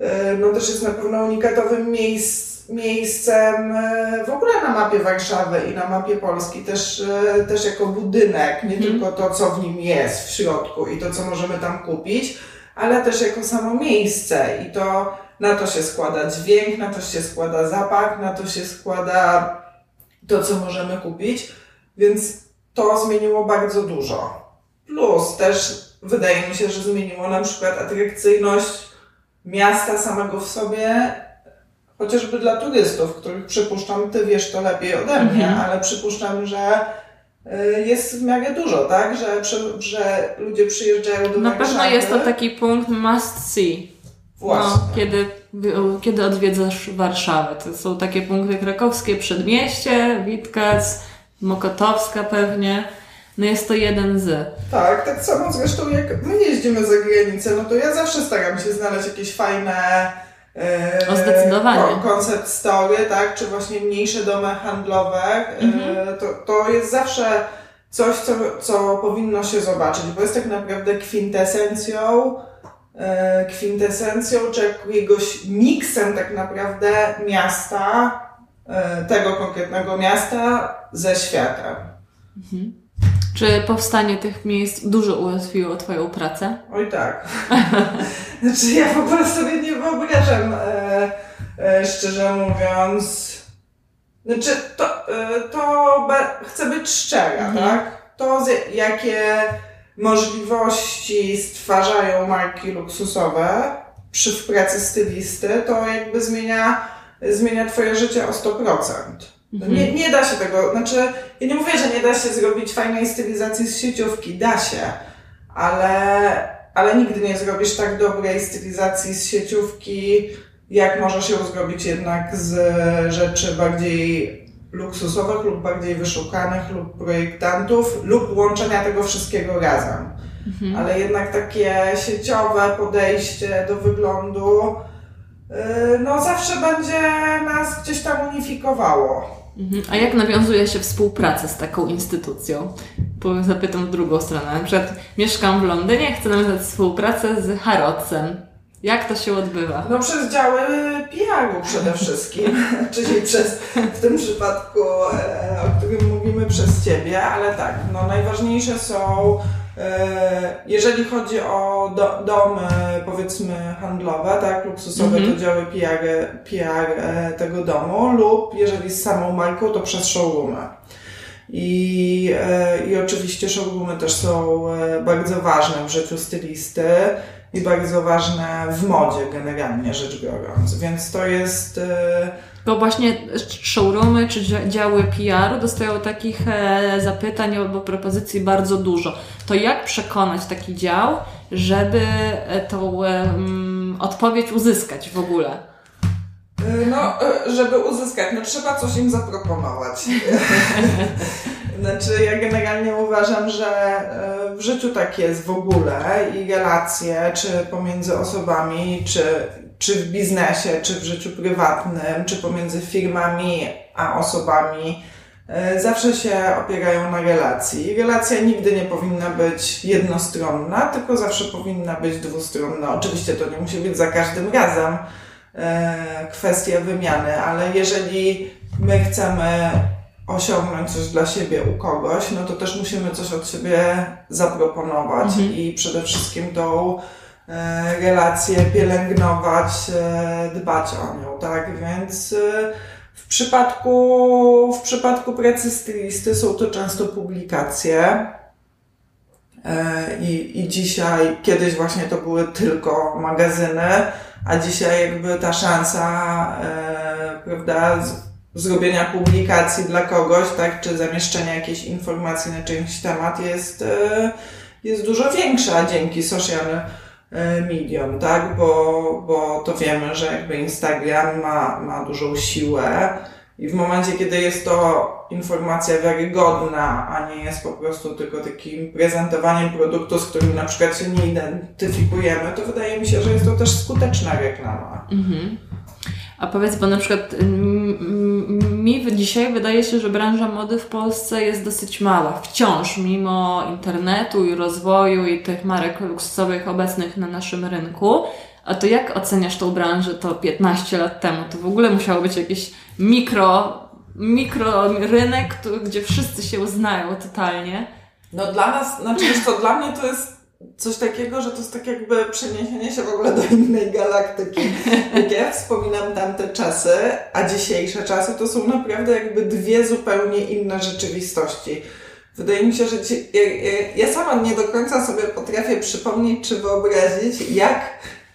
[SPEAKER 2] e, no też jest na pewno unikatowym miejsc, miejscem e, w ogóle na mapie Warszawy i na mapie Polski, też, też jako budynek, nie
[SPEAKER 1] Mhm.
[SPEAKER 2] tylko to, co w nim jest w środku i to, co możemy tam kupić, ale też jako samo miejsce i to na to się składa dźwięk, na to się składa zapach, na to się składa to, co możemy kupić, więc to zmieniło bardzo dużo. Plus też wydaje mi się, że zmieniło na przykład atrakcyjność miasta samego w sobie, chociażby dla turystów, których przypuszczam, ty wiesz to lepiej ode mnie,
[SPEAKER 1] Mhm.
[SPEAKER 2] ale przypuszczam, że y, jest w miarę dużo, tak? Że, że ludzie przyjeżdżają do
[SPEAKER 1] Na
[SPEAKER 2] Warszawy.
[SPEAKER 1] pewno jest to taki punkt must see.
[SPEAKER 2] Właśnie.
[SPEAKER 1] No, kiedy, kiedy odwiedzasz Warszawę. To są takie punkty krakowskie, Przedmieście, Witkac, Mokotowska pewnie. No jest to jeden z.
[SPEAKER 2] Tak, tak samo zresztą jak my jeździmy za granicę, no to ja zawsze staram się znaleźć jakieś fajne e,
[SPEAKER 1] O, zdecydowanie.
[SPEAKER 2] ko- koncept story, tak, czy właśnie mniejsze domy handlowe. E,
[SPEAKER 1] Mhm.
[SPEAKER 2] to, to jest zawsze coś, co, co powinno się zobaczyć, bo jest tak naprawdę kwintesencją e, kwintesencją, czy jakiegoś miksem tak naprawdę miasta, tego konkretnego miasta ze światem.
[SPEAKER 1] Czy powstanie tych miejsc dużo ułatwiło Twoją pracę?
[SPEAKER 2] Oj tak. znaczy ja w ogóle sobie nie wyobrażam, e, e, szczerze mówiąc. Znaczy to, e, to chcę być szczera,
[SPEAKER 1] Mhm.
[SPEAKER 2] tak? To jakie możliwości stwarzają marki luksusowe przy pracy stylisty, to jakby zmienia, zmienia twoje życie o 100%.
[SPEAKER 1] Mhm.
[SPEAKER 2] Nie, nie da się tego, znaczy, ja nie mówię, że nie da się zrobić fajnej stylizacji z sieciówki, da się, ale, ale nigdy nie zrobisz tak dobrej stylizacji z sieciówki, jak możesz ją zrobić jednak z rzeczy bardziej luksusowych lub bardziej wyszukanych lub projektantów lub łączenia tego wszystkiego razem.
[SPEAKER 1] Mhm.
[SPEAKER 2] Ale jednak takie sieciowe podejście do wyglądu yy, no zawsze będzie nas gdzieś tam unifikowało.
[SPEAKER 1] Mhm. A jak nawiązuje się współpracę z taką instytucją? Zapytam w drugą stronę. Na przykład mieszkam w Londynie, chcę nawiązać współpracę z Harrodsem. Jak to się odbywa?
[SPEAKER 2] No przez działy PR-u przede wszystkim, czyli przez, w tym przypadku, e, o którym mówimy przez Ciebie, ale tak, no najważniejsze są, jeżeli chodzi o do, domy, powiedzmy, handlowe, tak, luksusowe,
[SPEAKER 1] Mhm.
[SPEAKER 2] to działy PR, PR e, tego domu, lub jeżeli z samą marką, to przez showroomy. I, e, I oczywiście showroomy też są e, bardzo wane w życiu stylisty i bardzo ważne w modzie generalnie rzecz biorąc. Więc to jest.
[SPEAKER 1] Bo właśnie showroomy czy dzia- działy PR dostają takich e, zapytań albo propozycji bardzo dużo. To jak przekonać taki dział, żeby e, tą mm, odpowiedź uzyskać w ogóle?
[SPEAKER 2] No, żeby uzyskać, no trzeba coś im zaproponować. Znaczy, ja generalnie uważam, że w życiu tak jest w ogóle i relacje, czy pomiędzy osobami, czy, czy w biznesie, czy w życiu prywatnym, czy pomiędzy firmami a osobami, e, zawsze się opierają na relacji. Relacja nigdy nie powinna być jednostronna, tylko zawsze powinna być dwustronna. Oczywiście to nie musi być za każdym razem e, kwestia wymiany, ale jeżeli my chcemy osiągnąć coś dla siebie u kogoś, no to też musimy coś od siebie zaproponować
[SPEAKER 1] Mhm.
[SPEAKER 2] i przede wszystkim tą relację pielęgnować, e, dbać o nią, tak? Więc e, w przypadku, w przypadku pracy stylisty są to często publikacje. E, I, I dzisiaj, kiedyś właśnie to były tylko magazyny, a dzisiaj jakby ta szansa, e, prawda, zrobienia publikacji dla kogoś, tak, czy zamieszczenia jakiejś informacji na czyjś temat jest, e, jest dużo większa dzięki social e, medium, tak, bo, bo to wiemy, że jakby Instagram ma, ma dużą siłę i w momencie, kiedy jest to informacja wiarygodna, a nie jest po prostu tylko takim prezentowaniem produktu, z którym na przykład się nie identyfikujemy, to wydaje mi się, że jest to też skuteczna reklama.
[SPEAKER 1] Mhm. A powiedz, bo na przykład mm, mi dzisiaj wydaje się, że branża mody w Polsce jest dosyć mała. Wciąż, mimo internetu i rozwoju i tych marek luksusowych obecnych na naszym rynku. A to jak oceniasz tą branżę to 15 lat temu? To w ogóle musiało być jakiś mikro, mikro rynek, gdzie wszyscy się uznają totalnie.
[SPEAKER 2] No dla nas, znaczy co, dla mnie to jest coś takiego, że to jest tak jakby przeniesienie się w ogóle do innej galaktyki. Jak ja wspominam tamte czasy, a dzisiejsze czasy, to są naprawdę jakby dwie zupełnie inne rzeczywistości. Wydaje mi się, że ci, ja, ja, sama nie do końca sobie potrafię przypomnieć czy wyobrazić, jak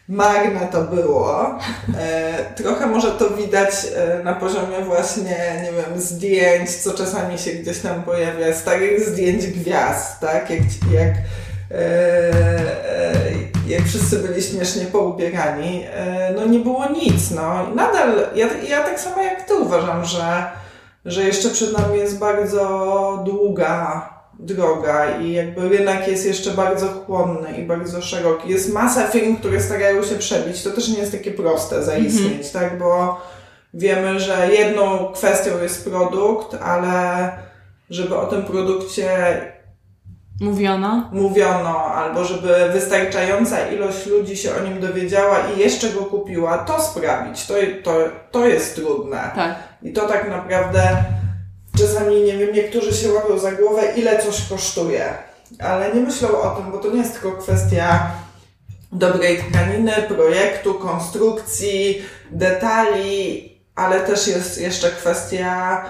[SPEAKER 2] marne to było. E, trochę może to widać e, na poziomie właśnie, nie wiem, zdjęć, co czasami się gdzieś tam pojawia, starych zdjęć gwiazd, tak? Jak, jak, jak wszyscy byli śmiesznie poubierani. E, no nie było nic, no. Nadal, ja, ja tak samo jak ty uważam, że, że jeszcze przed nami jest bardzo długa droga i jakby rynek jest jeszcze bardzo chłonny i bardzo szeroki. Jest masa firm, które starają się przebić. To też nie jest takie proste zaistnieć, tak? Bo wiemy, że jedną kwestią jest produkt, ale żeby o tym produkcie
[SPEAKER 1] Mówiono.
[SPEAKER 2] mówiono, albo żeby wystarczająca ilość ludzi się o nim dowiedziała i jeszcze go kupiła, to sprawić, to, to, to jest trudne.
[SPEAKER 1] Tak.
[SPEAKER 2] I to tak naprawdę czasami, nie wiem, niektórzy się łapią za głowę, ile coś kosztuje. Ale nie myślą o tym, bo to nie jest tylko kwestia dobrej tkaniny, projektu, konstrukcji, detali, ale też jest jeszcze kwestia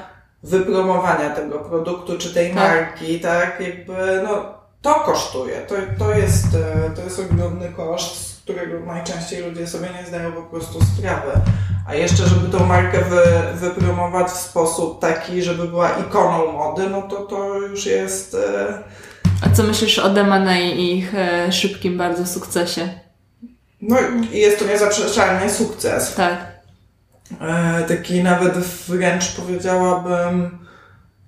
[SPEAKER 2] wypromowania tego produktu czy tej
[SPEAKER 1] Tak.
[SPEAKER 2] marki, tak? Jakby, no, to kosztuje. To, to, jest, e, to jest ogromny koszt, z którego najczęściej ludzie sobie nie zdają po prostu sprawy. A jeszcze, żeby tą markę wy, wypromować w sposób taki, żeby była ikoną mody, no to to już jest... e,
[SPEAKER 1] A co myślisz o Demane i ich e, szybkim bardzo sukcesie?
[SPEAKER 2] No i jest to niezaprzeczalny sukces.
[SPEAKER 1] Tak.
[SPEAKER 2] E, Taki nawet wręcz powiedziałabym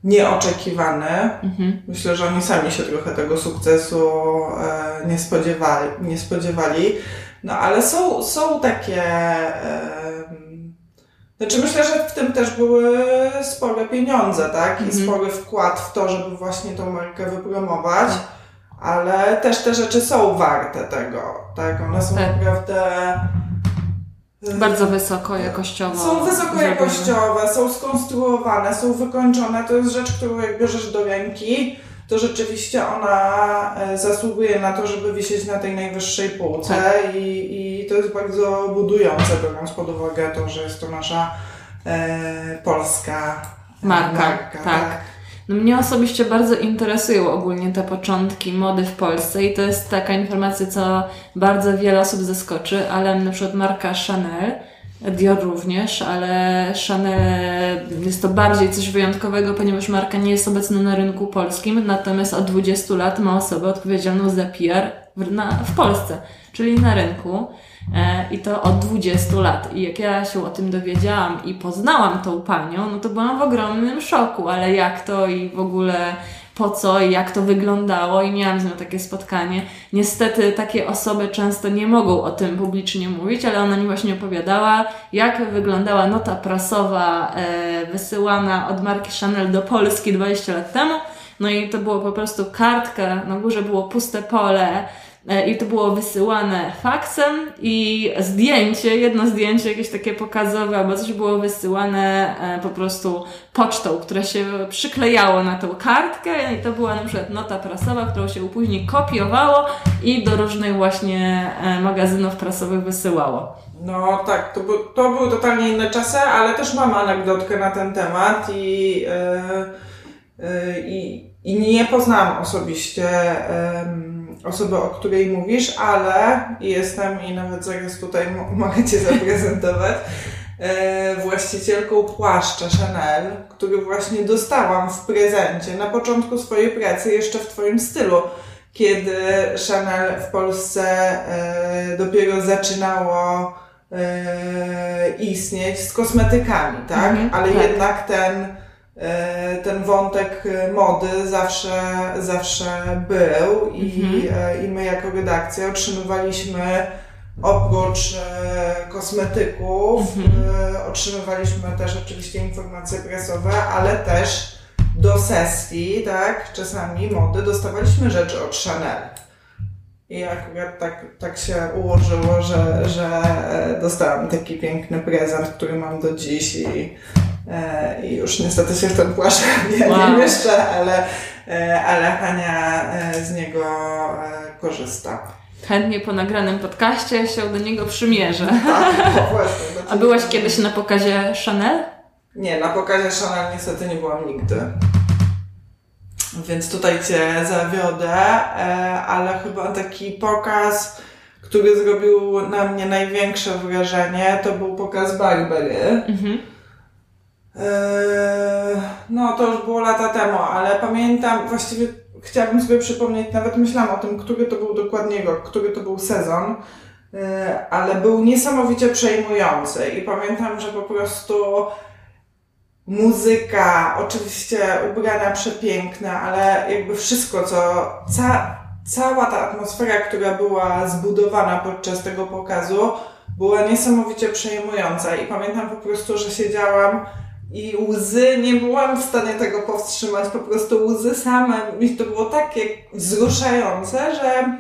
[SPEAKER 2] nieoczekiwany.
[SPEAKER 1] Mhm.
[SPEAKER 2] Myślę, że oni sami się trochę tego sukcesu e, nie spodziewali. Nie spodziewali. No ale są, są takie. em, Znaczy myślę, że w tym też były spore pieniądze, tak? I
[SPEAKER 1] Mhm.
[SPEAKER 2] spory wkład w to, żeby właśnie tą markę wypromować. Ale też te rzeczy są warte tego, tak? One są
[SPEAKER 1] Tak.
[SPEAKER 2] naprawdę
[SPEAKER 1] Bardzo wysoko jakościowo.
[SPEAKER 2] Są wysoko jakościowe, są skonstruowane, są wykończone. To jest rzecz, którą jak bierzesz do ręki, to rzeczywiście ona e, zasługuje na to, żeby wisieć na tej najwyższej półce tak. i, i to jest bardzo budujące, biorąc pod uwagę to, że jest to nasza e, polska
[SPEAKER 1] marka. marka tak. tak. No mnie osobiście bardzo interesują ogólnie te początki mody w Polsce i to jest taka informacja, co bardzo wiele osób zaskoczy, ale na przykład marka Chanel, Dior również, ale Chanel jest to bardziej coś wyjątkowego, ponieważ marka nie jest obecna na rynku polskim, natomiast od 20 lat ma osobę odpowiedzialną za PR w, na, w Polsce, czyli na rynku. E, I to od 20 lat. I jak ja się o tym dowiedziałam i poznałam tą panią, no to byłam w ogromnym szoku, ale jak to i w ogóle po co i jak to wyglądało i miałam z nią takie spotkanie. Niestety takie osoby często nie mogą o tym publicznie mówić, ale ona mi właśnie opowiadała, jak wyglądała nota prasowa e, wysyłana od marki Chanel do Polski 20 lat temu. No i to było po prostu kartka, na górze było puste pole, i to było wysyłane faksem i zdjęcie, jedno zdjęcie jakieś takie pokazowe albo coś było wysyłane e, po prostu pocztą, które się przyklejało na tą kartkę i to była na przykład nota prasowa, którą się później kopiowało i do różnych właśnie e, magazynów prasowych wysyłało.
[SPEAKER 2] No tak, to, to były totalnie inne czasy, ale też mam anegdotkę na ten temat i, yy, yy, i nie poznałam osobiście yy, osoby, o której mówisz, ale jestem i nawet zaraz tutaj mogę Cię zaprezentować, e, właścicielką płaszcza Chanel, który właśnie dostałam w prezencie na początku swojej pracy, jeszcze w Twoim stylu, kiedy Chanel w Polsce e, dopiero zaczynało e, istnieć z kosmetykami, tak? Mhm, ale tak. jednak ten ten wątek mody zawsze, zawsze był i, mhm. E, i my jako redakcja otrzymywaliśmy oprócz e, kosmetyków, mhm. otrzymywaliśmy też oczywiście informacje prasowe, ale też do sesji, tak, czasami mody dostawaliśmy rzeczy od Chanel. I akurat tak, tak się ułożyło, że, że dostałam taki piękny prezent, który mam do dziś i E, i już niestety się w ten płaszcz nie, wow. nie mieszczę, ale, e, ale Hania e, z niego korzysta.
[SPEAKER 1] Chętnie po nagranym podcaście się do niego przymierzę.
[SPEAKER 2] Tak, właśnie.
[SPEAKER 1] A byłaś kiedyś na pokazie Chanel?
[SPEAKER 2] Nie, na pokazie Chanel niestety nie byłam nigdy. Więc tutaj Cię zawiodę, ale chyba taki pokaz, który zrobił na mnie największe wrażenie, to był pokaz Barbery. Mhm no, to już było lata temu, ale pamiętam, właściwie chciałabym sobie przypomnieć, nawet myślałam o tym, który to był dokładnie rok, który to był sezon, eee, ale był niesamowicie przejmujący i pamiętam, że po prostu muzyka, oczywiście ubrania przepiękne, ale jakby wszystko, co, ca, cała ta atmosfera, która była zbudowana podczas tego pokazu, była niesamowicie przejmująca i pamiętam po prostu, że siedziałam i łzy, nie byłam w stanie tego powstrzymać, po prostu łzy same, mi to było takie wzruszające, że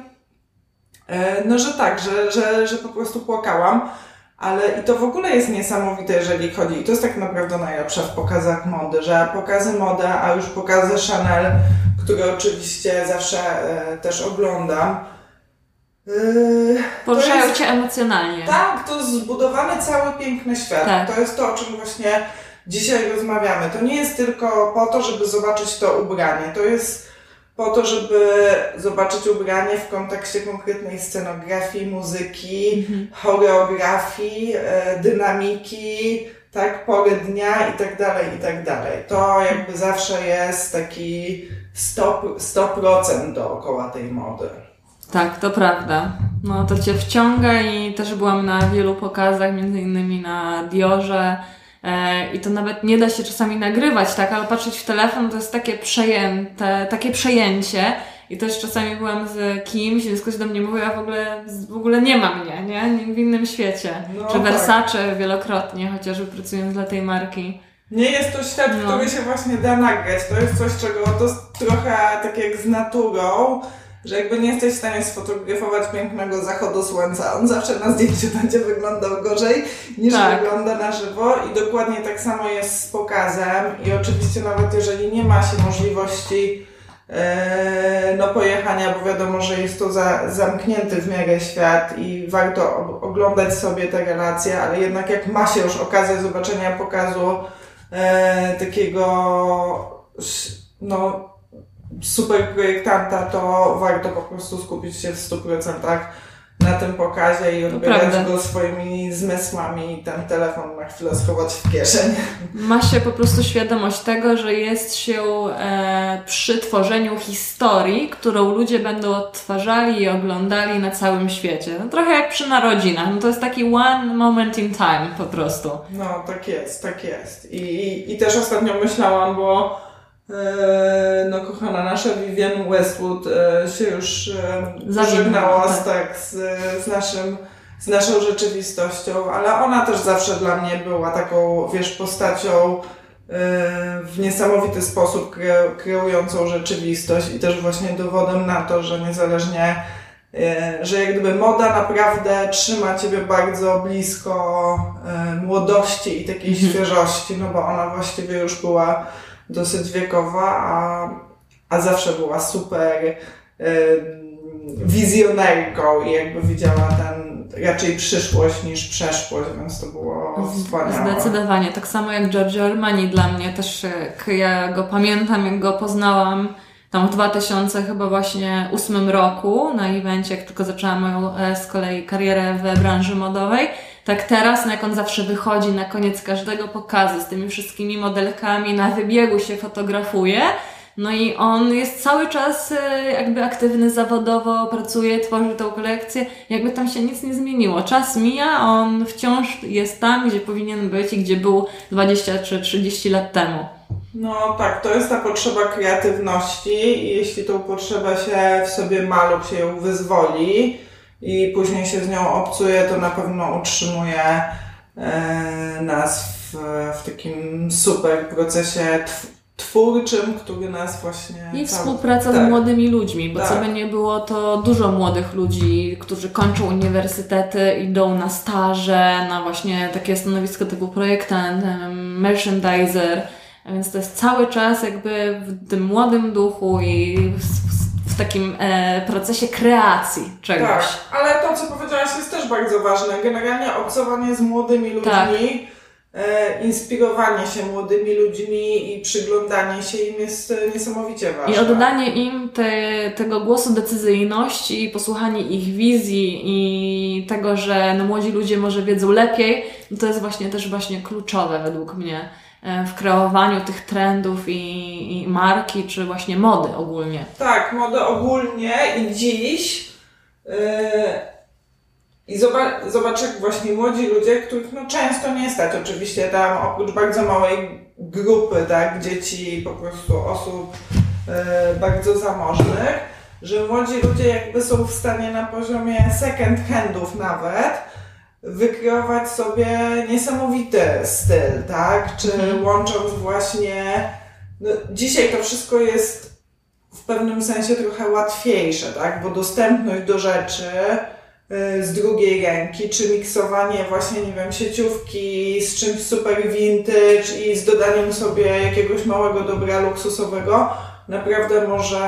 [SPEAKER 2] e, no, że tak, że, że, że po prostu płakałam. Ale i to w ogóle jest niesamowite, jeżeli chodzi, i to jest tak naprawdę najlepsze w pokazach mody, że pokazy mody, a już pokazy Chanel, które oczywiście zawsze e, też oglądam,
[SPEAKER 1] Yy, Poruszają jest, cię emocjonalnie.
[SPEAKER 2] Tak, to zbudowany cały piękny świat. Tak. To jest to, o czym właśnie dzisiaj rozmawiamy. To nie jest tylko po to, żeby zobaczyć to ubranie. To jest po to, żeby zobaczyć ubranie w kontekście konkretnej scenografii, muzyki, mhm. choreografii, e, dynamiki, tak, pory dnia i tak dalej, i tak dalej. To jakby zawsze jest taki 100%, 100% dookoła tej mody.
[SPEAKER 1] Tak, to prawda. No to cię wciąga i też byłam na wielu pokazach, między innymi na Diorze, I to nawet nie da się czasami nagrywać, tak, ale patrzeć w telefon to jest takie przejęte, takie przejęcie. I też czasami byłam z kimś i ktoś do mnie mówił, a w ogóle, w ogóle nie ma mnie, nie? W innym świecie. No, Czy tak. Versace tak. wielokrotnie, chociażby pracując dla tej marki.
[SPEAKER 2] Nie jest to świat, no. który się właśnie da nagrać. To jest coś, czego to jest trochę tak jak z naturą, że jakby nie jesteś w stanie sfotografować pięknego zachodu słońca, on zawsze na zdjęciu będzie wyglądał gorzej niż tak. wygląda na żywo i dokładnie tak samo jest z pokazem i oczywiście nawet jeżeli nie ma się możliwości e, no pojechania, bo wiadomo, że jest to za, zamknięty w miarę świat i warto oglądać sobie te relacje, ale jednak jak ma się już okazję zobaczenia pokazu e, takiego no super projektanta, to warto po prostu skupić się w 100% na tym pokazie i odbierać go swoimi zmysłami i ten telefon na chwilę schować w kieszeń.
[SPEAKER 1] Ma się po prostu świadomość tego, że jest się e, przy tworzeniu historii, którą ludzie będą odtwarzali i oglądali na całym świecie. No, trochę jak przy narodzinach. No, to jest taki one moment in time po prostu.
[SPEAKER 2] No, tak jest, tak jest. I, i, i też ostatnio myślałam, bo no kochana nasza Vivian Westwood e, się już e, żegnała tak. tak, z, z naszym z naszą rzeczywistością, ale ona też zawsze dla mnie była taką, wiesz, postacią w niesamowity sposób kreującą rzeczywistość i też właśnie dowodem na to, że niezależnie, że jak gdyby moda naprawdę trzyma Ciebie bardzo blisko młodości i takiej mhm. świeżości, no bo ona właściwie już była dosyć wiekowa, a, a zawsze była super wizjonerką i jakby widziała ten raczej przyszłość niż przeszłość, więc to było wspaniałe.
[SPEAKER 1] Zdecydowanie. Tak samo jak Giorgio Armani dla mnie też, ja go pamiętam, jak go poznałam tam w 2000 chyba właśnie ósmym roku na evencie, jak tylko zaczęłam moją e, z kolei karierę w branży modowej tak teraz, no jak on zawsze wychodzi na koniec każdego pokazu z tymi wszystkimi modelkami, na wybiegu się fotografuje, no i on jest cały czas e, jakby aktywny zawodowo, pracuje, tworzy tą kolekcję, jakby tam się nic nie zmieniło. Czas mija, on wciąż jest tam, gdzie powinien być i gdzie był 20 czy 30 lat temu.
[SPEAKER 2] No tak, to jest ta potrzeba kreatywności i jeśli tą potrzebę się w sobie ma lub się ją wyzwoli, i później się z nią obcuje, to na pewno utrzymuje nas w, w takim super procesie twórczym, który nas właśnie...
[SPEAKER 1] I współpraca tak. z młodymi ludźmi, bo tak. co by nie było, to dużo młodych ludzi, którzy kończą uniwersytety, idą na staże, na właśnie takie stanowisko typu projektant, merchandiser, więc to jest cały czas jakby w tym młodym duchu i w takim e, procesie kreacji czegoś.
[SPEAKER 2] Tak, ale to, co powiedziałaś, jest też bardzo ważne. Generalnie obcowanie z młodymi ludźmi, tak. e, inspirowanie się młodymi ludźmi i przyglądanie się im jest e, niesamowicie ważne.
[SPEAKER 1] I oddanie im te, tego głosu decyzyjności i posłuchanie ich wizji i tego, że no, młodzi ludzie może wiedzą lepiej, to jest właśnie też właśnie kluczowe według mnie. E, w kreowaniu tych trendów i, i marki, czy właśnie mody ogólnie.
[SPEAKER 2] Tak, mody ogólnie i dziś. Yy, I zobacz, jak właśnie młodzi ludzie, których no często nie stać, oczywiście tam oprócz bardzo małej grupy, tak, dzieci, po prostu osób yy, bardzo zamożnych, że młodzi ludzie jakby są w stanie na poziomie second handów nawet wykreować sobie niesamowity styl, tak? Czy mhm. łącząc właśnie. No, dzisiaj to wszystko jest w pewnym sensie trochę łatwiejsze, tak? Bo dostępność do rzeczy y, z drugiej ręki, czy miksowanie właśnie, nie wiem, sieciówki z czymś super vintage i z dodaniem sobie jakiegoś małego dobra luksusowego, naprawdę może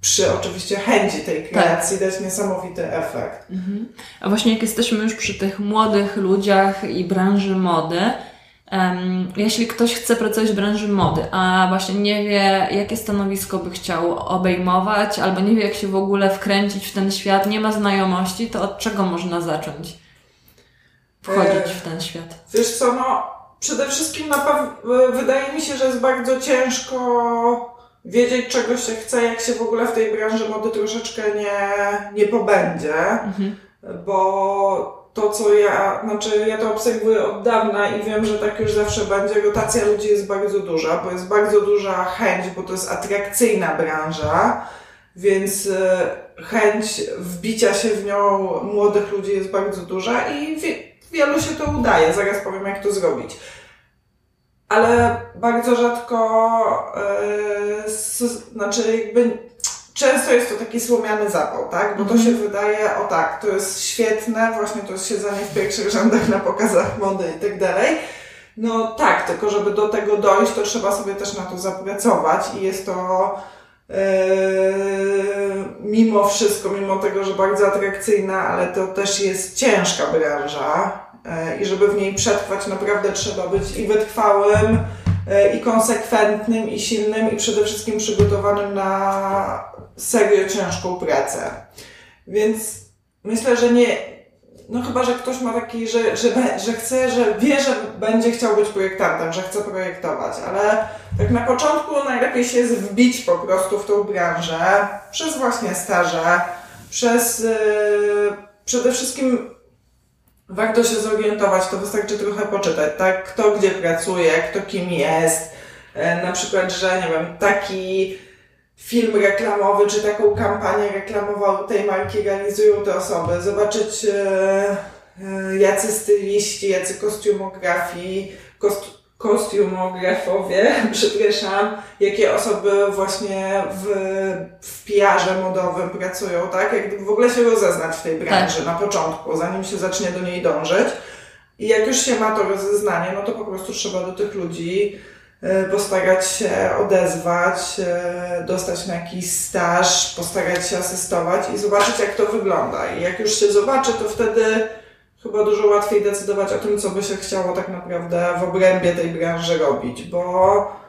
[SPEAKER 2] przy oczywiście chęci tej kreacji tak. dać niesamowity efekt. Mhm.
[SPEAKER 1] A właśnie jak jesteśmy już przy tych młodych ludziach i branży mody, um, jeśli ktoś chce pracować w branży mody, a właśnie nie wie, jakie stanowisko by chciał obejmować, albo nie wie, jak się w ogóle wkręcić w ten świat, nie ma znajomości, to od czego można zacząć wchodzić e, w ten świat?
[SPEAKER 2] Wiesz co, no przede wszystkim na wydaje mi się, że jest bardzo ciężko wiedzieć, czego się chce, jak się w ogóle w tej branży mody troszeczkę nie, nie pobędzie, mhm. bo to, co ja, znaczy ja to obserwuję od dawna i wiem, że tak już zawsze będzie, rotacja ludzi jest bardzo duża, bo jest bardzo duża chęć, bo to jest atrakcyjna branża, więc e, chęć wbicia się w nią młodych ludzi jest bardzo duża i wielu się to udaje. Zaraz powiem, jak to zrobić ale bardzo rzadko, yy, znaczy jakby często jest to taki słomiany zapał, tak? Bo to
[SPEAKER 1] Mhm.
[SPEAKER 2] się wydaje, o tak, to jest świetne, właśnie to jest siedzenie w pierwszych rzędach na pokazach mody i tak dalej. No tak, tylko żeby do tego dojść, to trzeba sobie też na to zapracować i jest to yy, mimo wszystko, mimo tego, że bardzo atrakcyjna, ale to też jest ciężka branża i żeby w niej przetrwać naprawdę trzeba być i wytrwałym, yy, i konsekwentnym, i silnym, i przede wszystkim przygotowanym na serio ciężką pracę. Więc myślę, że nie, no chyba, że ktoś ma taki, że, że, że chce, że wie, że będzie chciał być projektantem, że chce projektować, ale tak na początku najlepiej się jest wbić po prostu w tą branżę przez właśnie staże, przez yy, przede wszystkim warto się zorientować, to wystarczy trochę poczytać, tak? Kto gdzie pracuje, kto kim jest, e, na przykład, że nie wiem, taki film reklamowy, czy taką kampanię reklamową tej marki realizują te osoby, zobaczyć e, e, jacy styliści, jacy kostiumografi, kost, kostiumografowie, przepraszam, jakie osoby właśnie w, w PR-ze modowym pracują, tak? Jak w ogóle się rozeznać w tej branży na początku, zanim się zacznie do niej dążyć. I jak już się ma to rozeznanie, no to po prostu trzeba do tych ludzi e, postarać się odezwać, e, dostać na jakiś staż, postarać się asystować i zobaczyć, jak to wygląda. I jak już się zobaczy, to wtedy chyba dużo łatwiej decydować o tym, co by się chciało tak naprawdę w obrębie tej branży robić, bo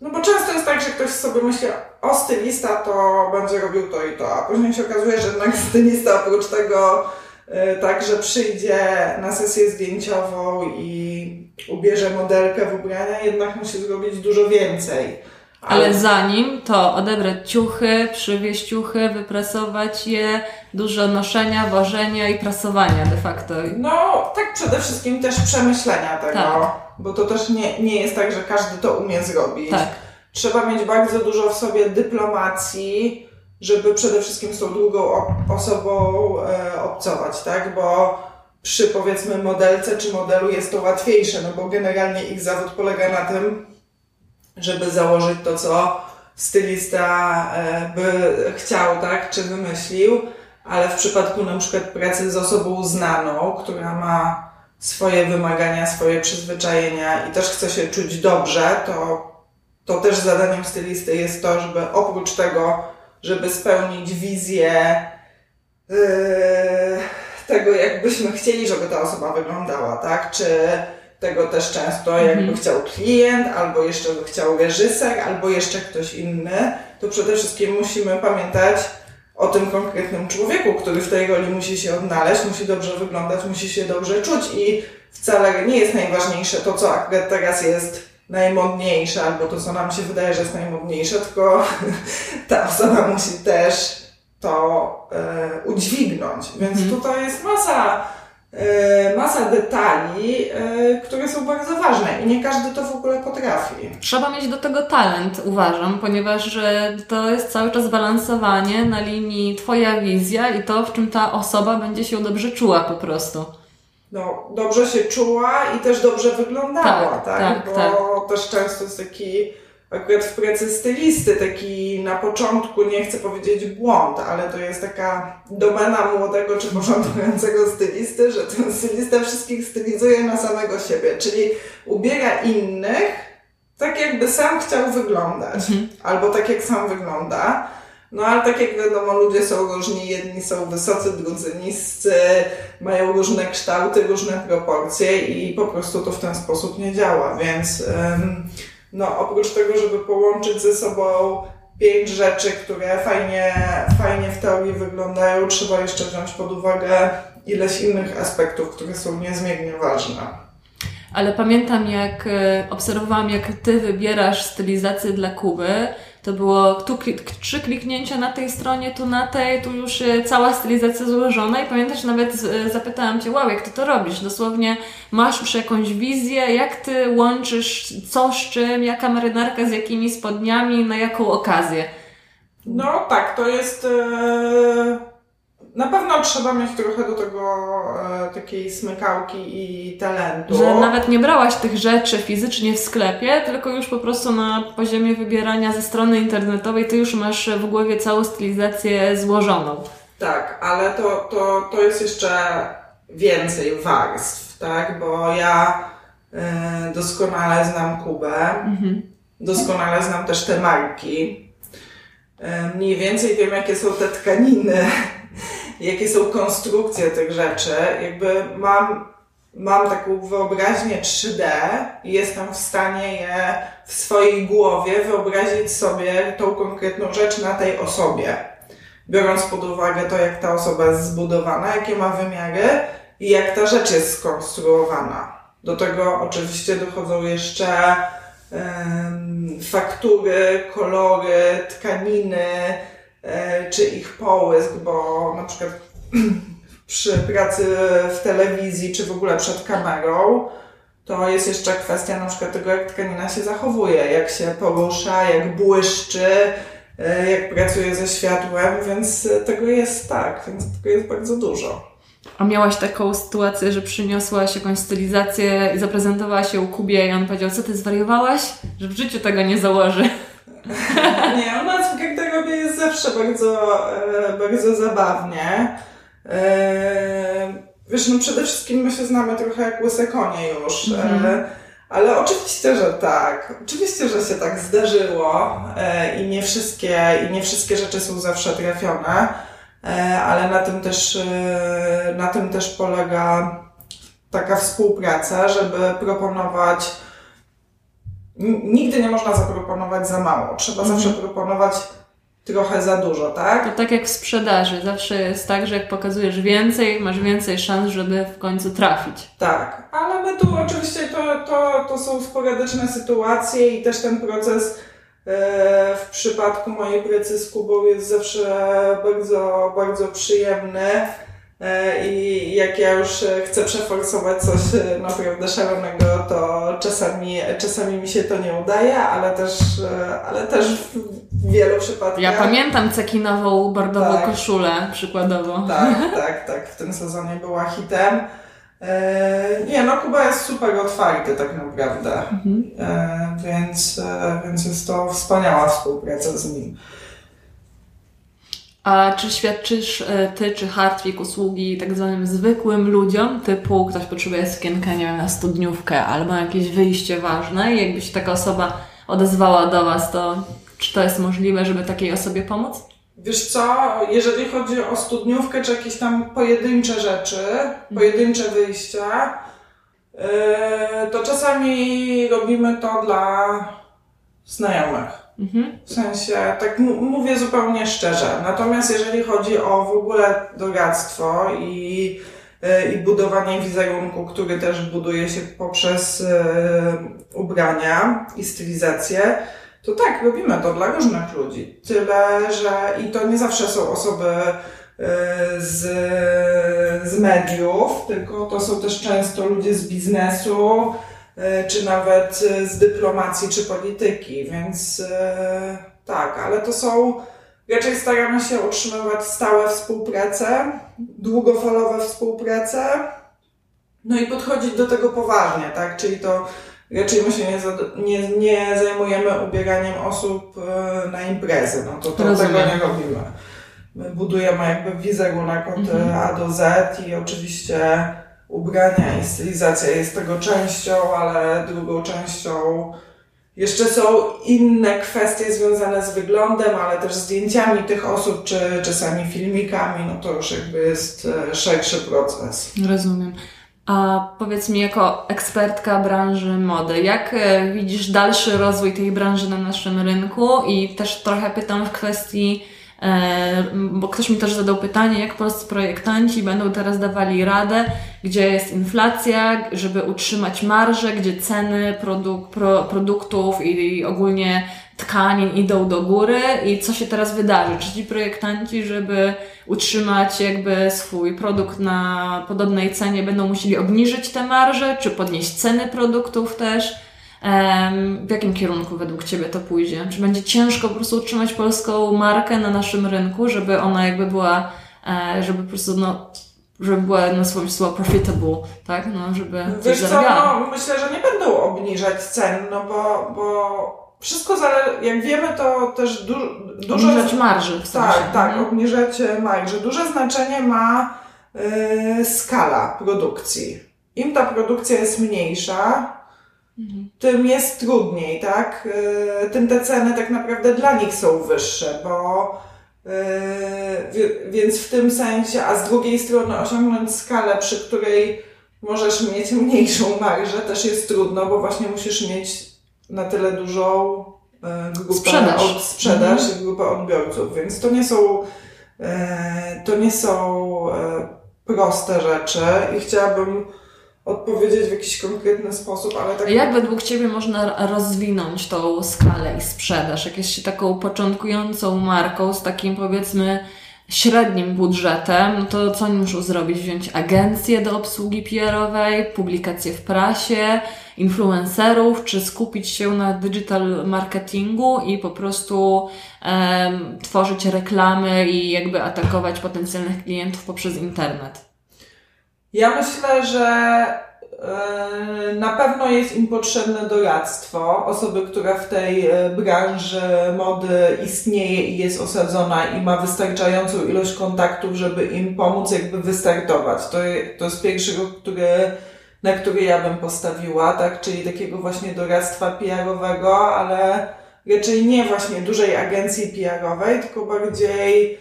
[SPEAKER 2] no bo często jest tak, że ktoś sobie myśli, o stylista to będzie robił to i to, a później się okazuje, że jednak stylista oprócz tego y, tak, że przyjdzie na sesję zdjęciową i ubierze modelkę w ubrania, jednak musi zrobić dużo więcej.
[SPEAKER 1] Ale zanim to odebrać ciuchy, przywieźć ciuchy, wyprasować je, dużo noszenia, ważenia i prasowania de facto.
[SPEAKER 2] No, tak przede wszystkim też przemyślenia tego,
[SPEAKER 1] Tak.
[SPEAKER 2] bo to też nie, nie jest tak, że każdy to umie zrobić.
[SPEAKER 1] Tak.
[SPEAKER 2] Trzeba mieć bardzo dużo w sobie dyplomacji, żeby przede wszystkim z tą drugą o- osobą e, obcować, tak? Bo przy powiedzmy modelce czy modelu jest to łatwiejsze, no bo generalnie ich zawód polega na tym, żeby założyć to, co stylista e, by chciał, tak? Czy wymyślił, ale w przypadku na przykład pracy z osobą znaną, która ma swoje wymagania, swoje przyzwyczajenia i też chce się czuć dobrze, to, to też zadaniem stylisty jest to, żeby oprócz tego, żeby spełnić wizję yy, tego, jakbyśmy chcieli, żeby ta osoba wyglądała, tak? Czy tego też często jakby
[SPEAKER 1] Mhm.
[SPEAKER 2] chciał klient, albo jeszcze by chciał reżyser, albo jeszcze ktoś inny, to przede wszystkim musimy pamiętać o tym konkretnym człowieku, który w tej roli musi się odnaleźć, musi dobrze wyglądać, musi się dobrze czuć i wcale nie jest najważniejsze to, co akurat teraz jest najmodniejsze, albo to, co nam się wydaje, że jest najmodniejsze, tylko ta osoba musi też to e, udźwignąć. Więc
[SPEAKER 1] Mhm.
[SPEAKER 2] tutaj jest masa, masa detali, e, które są bardzo ważne i nie każdy to w ogóle potrafi.
[SPEAKER 1] Trzeba mieć do tego talent, uważam, ponieważ to jest cały czas balansowanie na linii Twoja wizja i to, w czym ta osoba będzie się dobrze czuła po prostu.
[SPEAKER 2] no, dobrze się czuła i też dobrze wyglądała, tak?
[SPEAKER 1] Tak, tak,
[SPEAKER 2] Bo
[SPEAKER 1] tak.
[SPEAKER 2] też często jest taki, akurat w pracy stylisty, taki na początku, nie chcę powiedzieć błąd, ale to jest taka domena młodego czy początkującego stylisty, że ten stylista wszystkich stylizuje na samego siebie, czyli ubiera innych tak, jakby sam chciał wyglądać,
[SPEAKER 1] Mhm.
[SPEAKER 2] albo tak, jak sam wygląda. No ale tak jak wiadomo, ludzie są różni, jedni są wysocy, drudzy niscy, mają różne kształty, różne proporcje i po prostu to w ten sposób nie działa, więc ym, no oprócz tego, żeby połączyć ze sobą pięć rzeczy, które fajnie, fajnie w teorii wyglądają, trzeba jeszcze wziąć pod uwagę ileś innych aspektów, które są niezmiernie ważne.
[SPEAKER 1] Ale pamiętam, jak e, obserwowałam, jak Ty wybierasz stylizację dla Kuby, to było tu trzy kliknięcia na tej stronie, tu na tej, tu już e, cała stylizacja złożona i pamiętasz, nawet e, zapytałam Cię, wow, jak Ty to robisz? Dosłownie masz już jakąś wizję, jak Ty łączysz co z czym, jaka marynarka z jakimi spodniami, na jaką okazję?
[SPEAKER 2] No tak, to jest. E, na pewno trzeba mieć trochę do tego e, takiej smykałki i talentu.
[SPEAKER 1] Że nawet nie brałaś tych rzeczy fizycznie w sklepie, tylko już po prostu na poziomie wybierania ze strony internetowej, ty już masz w głowie całą stylizację złożoną.
[SPEAKER 2] Tak, ale to, to, to jest jeszcze więcej warstw, tak? Bo ja e, doskonale znam Kubę,
[SPEAKER 1] Mhm.
[SPEAKER 2] doskonale znam też te marki. E, Mniej więcej wiem, jakie są te tkaniny, jakie są konstrukcje tych rzeczy. Jakby mam, mam taką wyobraźnię 3D i jestem w stanie je w swojej głowie wyobrazić sobie tą konkretną rzecz na tej osobie. Biorąc pod uwagę to, jak ta osoba jest zbudowana, jakie ma wymiary i jak ta rzecz jest skonstruowana. Do tego oczywiście dochodzą jeszcze faktury, kolory, tkaniny, czy ich połysk, bo na przykład przy pracy w telewizji, czy w ogóle przed kamerą, to jest jeszcze kwestia na przykład tego, jak tkanina się zachowuje, jak się porusza, jak błyszczy, e, jak pracuje ze światłem, więc e, tego jest tak, więc tego jest bardzo dużo.
[SPEAKER 1] A miałaś taką sytuację, że przyniosłaś jakąś stylizację i zaprezentowałaś ją Kubie i on powiedział, co ty zwariowałaś? Że w życiu tego nie założy.
[SPEAKER 2] Nie, u nas w garderobie jest zawsze bardzo, e, bardzo zabawnie. E, wiesz, no przede wszystkim my się znamy trochę jak łyse konie już,
[SPEAKER 1] Mhm.
[SPEAKER 2] e, ale oczywiście, że tak. Oczywiście, że się tak zdarzyło i nie wszystkie, i nie wszystkie rzeczy są zawsze trafione, ale na tym też, na tym też polega taka współpraca, żeby proponować Nigdy nie można zaproponować za mało. Trzeba
[SPEAKER 1] Mhm.
[SPEAKER 2] zawsze proponować trochę za dużo,
[SPEAKER 1] To
[SPEAKER 2] tak?
[SPEAKER 1] tak jak w sprzedaży. Zawsze jest tak, że jak pokazujesz więcej, masz więcej szans, żeby w końcu trafić.
[SPEAKER 2] Tak. Ale my tu oczywiście to, to, to są sporadyczne sytuacje i też ten proces e, w przypadku mojej pracy z Kubą jest zawsze bardzo, bardzo przyjemny. E, I jak ja już e, chcę przeforsować coś naprawdę szalonego, to czasami, czasami mi się to nie udaje, ale też, ale też w wielu przypadkach.
[SPEAKER 1] Ja pamiętam cekinową bordową
[SPEAKER 2] Tak.
[SPEAKER 1] koszulę przykładowo.
[SPEAKER 2] Tak, tak, tak. W tym sezonie była hitem. E, nie, no Kuba jest super otwarty tak naprawdę.
[SPEAKER 1] Mhm.
[SPEAKER 2] E, więc, e, więc jest to wspaniała współpraca z nim.
[SPEAKER 1] A czy świadczysz e, ty czy Hartwig usługi tak zwanym zwykłym ludziom, typu ktoś potrzebuje sukienkę, nie wiem, na studniówkę albo jakieś wyjście ważne i jakby się taka osoba odezwała do Was, to czy to jest możliwe, żeby takiej osobie pomóc?
[SPEAKER 2] Wiesz co, jeżeli chodzi o studniówkę czy jakieś tam pojedyncze rzeczy, pojedyncze wyjścia, e, to czasami robimy to dla znajomych.
[SPEAKER 1] Mhm.
[SPEAKER 2] W sensie, tak mówię zupełnie szczerze. Natomiast jeżeli chodzi o w ogóle doradztwo i, e, i budowanie wizerunku, który też buduje się poprzez e, ubrania i stylizację, to tak, robimy to dla różnych ludzi. Tyle, że i to nie zawsze są osoby e, z, z mediów, tylko to są też często ludzie z biznesu, czy nawet e, z dyplomacji, czy polityki, więc e, tak, ale to są, raczej staramy się utrzymywać stałe współprace, długofalowe współprace, no i podchodzić do tego poważnie, tak, czyli to raczej my się nie, nie, nie zajmujemy ubieraniem osób e, na imprezy, no to, to
[SPEAKER 1] Rozumiem.
[SPEAKER 2] tego nie robimy. My budujemy jakby wizerunek od
[SPEAKER 1] Mhm.
[SPEAKER 2] e, A do Z i oczywiście ubrania i stylizacja jest tego częścią, ale drugą częścią jeszcze są inne kwestie związane z wyglądem, ale też zdjęciami tych osób, czy czasami filmikami, no to już jakby jest e, szerszy proces.
[SPEAKER 1] Rozumiem. A powiedz mi, jako ekspertka branży mody, jak e, widzisz dalszy rozwój tej branży na naszym rynku? I też trochę pytam w kwestii, bo ktoś mi też zadał pytanie, jak polscy projektanci będą teraz dawali radę, gdzie jest inflacja, żeby utrzymać marże, gdzie ceny produk, pro, produktów i, i ogólnie tkanin idą do góry i co się teraz wydarzy? Czy ci projektanci, żeby utrzymać jakby swój produkt na podobnej cenie, będą musieli obniżyć te marże, czy podnieść ceny produktów też? W jakim kierunku według Ciebie to pójdzie? Czy będzie ciężko po prostu utrzymać polską markę na naszym rynku, żeby ona jakby była e, żeby po prostu, no, żeby była na swoim słowo profitable, tak? No, żeby
[SPEAKER 2] Wiesz co, no, myślę, że nie będą obniżać cen, no bo, bo wszystko zależy, jak wiemy, to też du
[SPEAKER 1] dużo... Obniżać marży w
[SPEAKER 2] sensie. Tak, tak, mhm. obniżać marży. Duże znaczenie ma yy, skala produkcji. Im ta produkcja jest mniejsza, mhm. tym jest trudniej, tak? Yy, tym te ceny tak naprawdę dla nich są wyższe, bo yy, więc w tym sensie, a z drugiej strony osiągnąć skalę, przy której możesz mieć mniejszą marżę, też jest trudno, bo właśnie musisz mieć na tyle dużą e, grupę sprzedaż, od, sprzedaż mhm. i grupę odbiorców, więc to nie są to nie są proste rzeczy i chciałabym odpowiedzieć w jakiś konkretny sposób, ale tak...
[SPEAKER 1] Jak według Ciebie można rozwinąć tą skalę i sprzedaż? Jak jest się taką początkującą marką z takim powiedzmy średnim budżetem, no to co oni muszą zrobić? Wziąć agencję do obsługi PR-owej, publikacje w prasie, influencerów, czy skupić się na digital marketingu i po prostu um, tworzyć reklamy i jakby atakować potencjalnych klientów poprzez internet?
[SPEAKER 2] Ja myślę, że e, na pewno jest im potrzebne doradztwo, osoby, która w tej e, branży mody istnieje i jest osadzona i ma wystarczającą ilość kontaktów, żeby im pomóc jakby wystartować. To, to jest pierwszy rok, który na który ja bym postawiła, tak? Czyli takiego właśnie doradztwa PR-owego, ale raczej nie właśnie dużej agencji PR-owej, tylko bardziej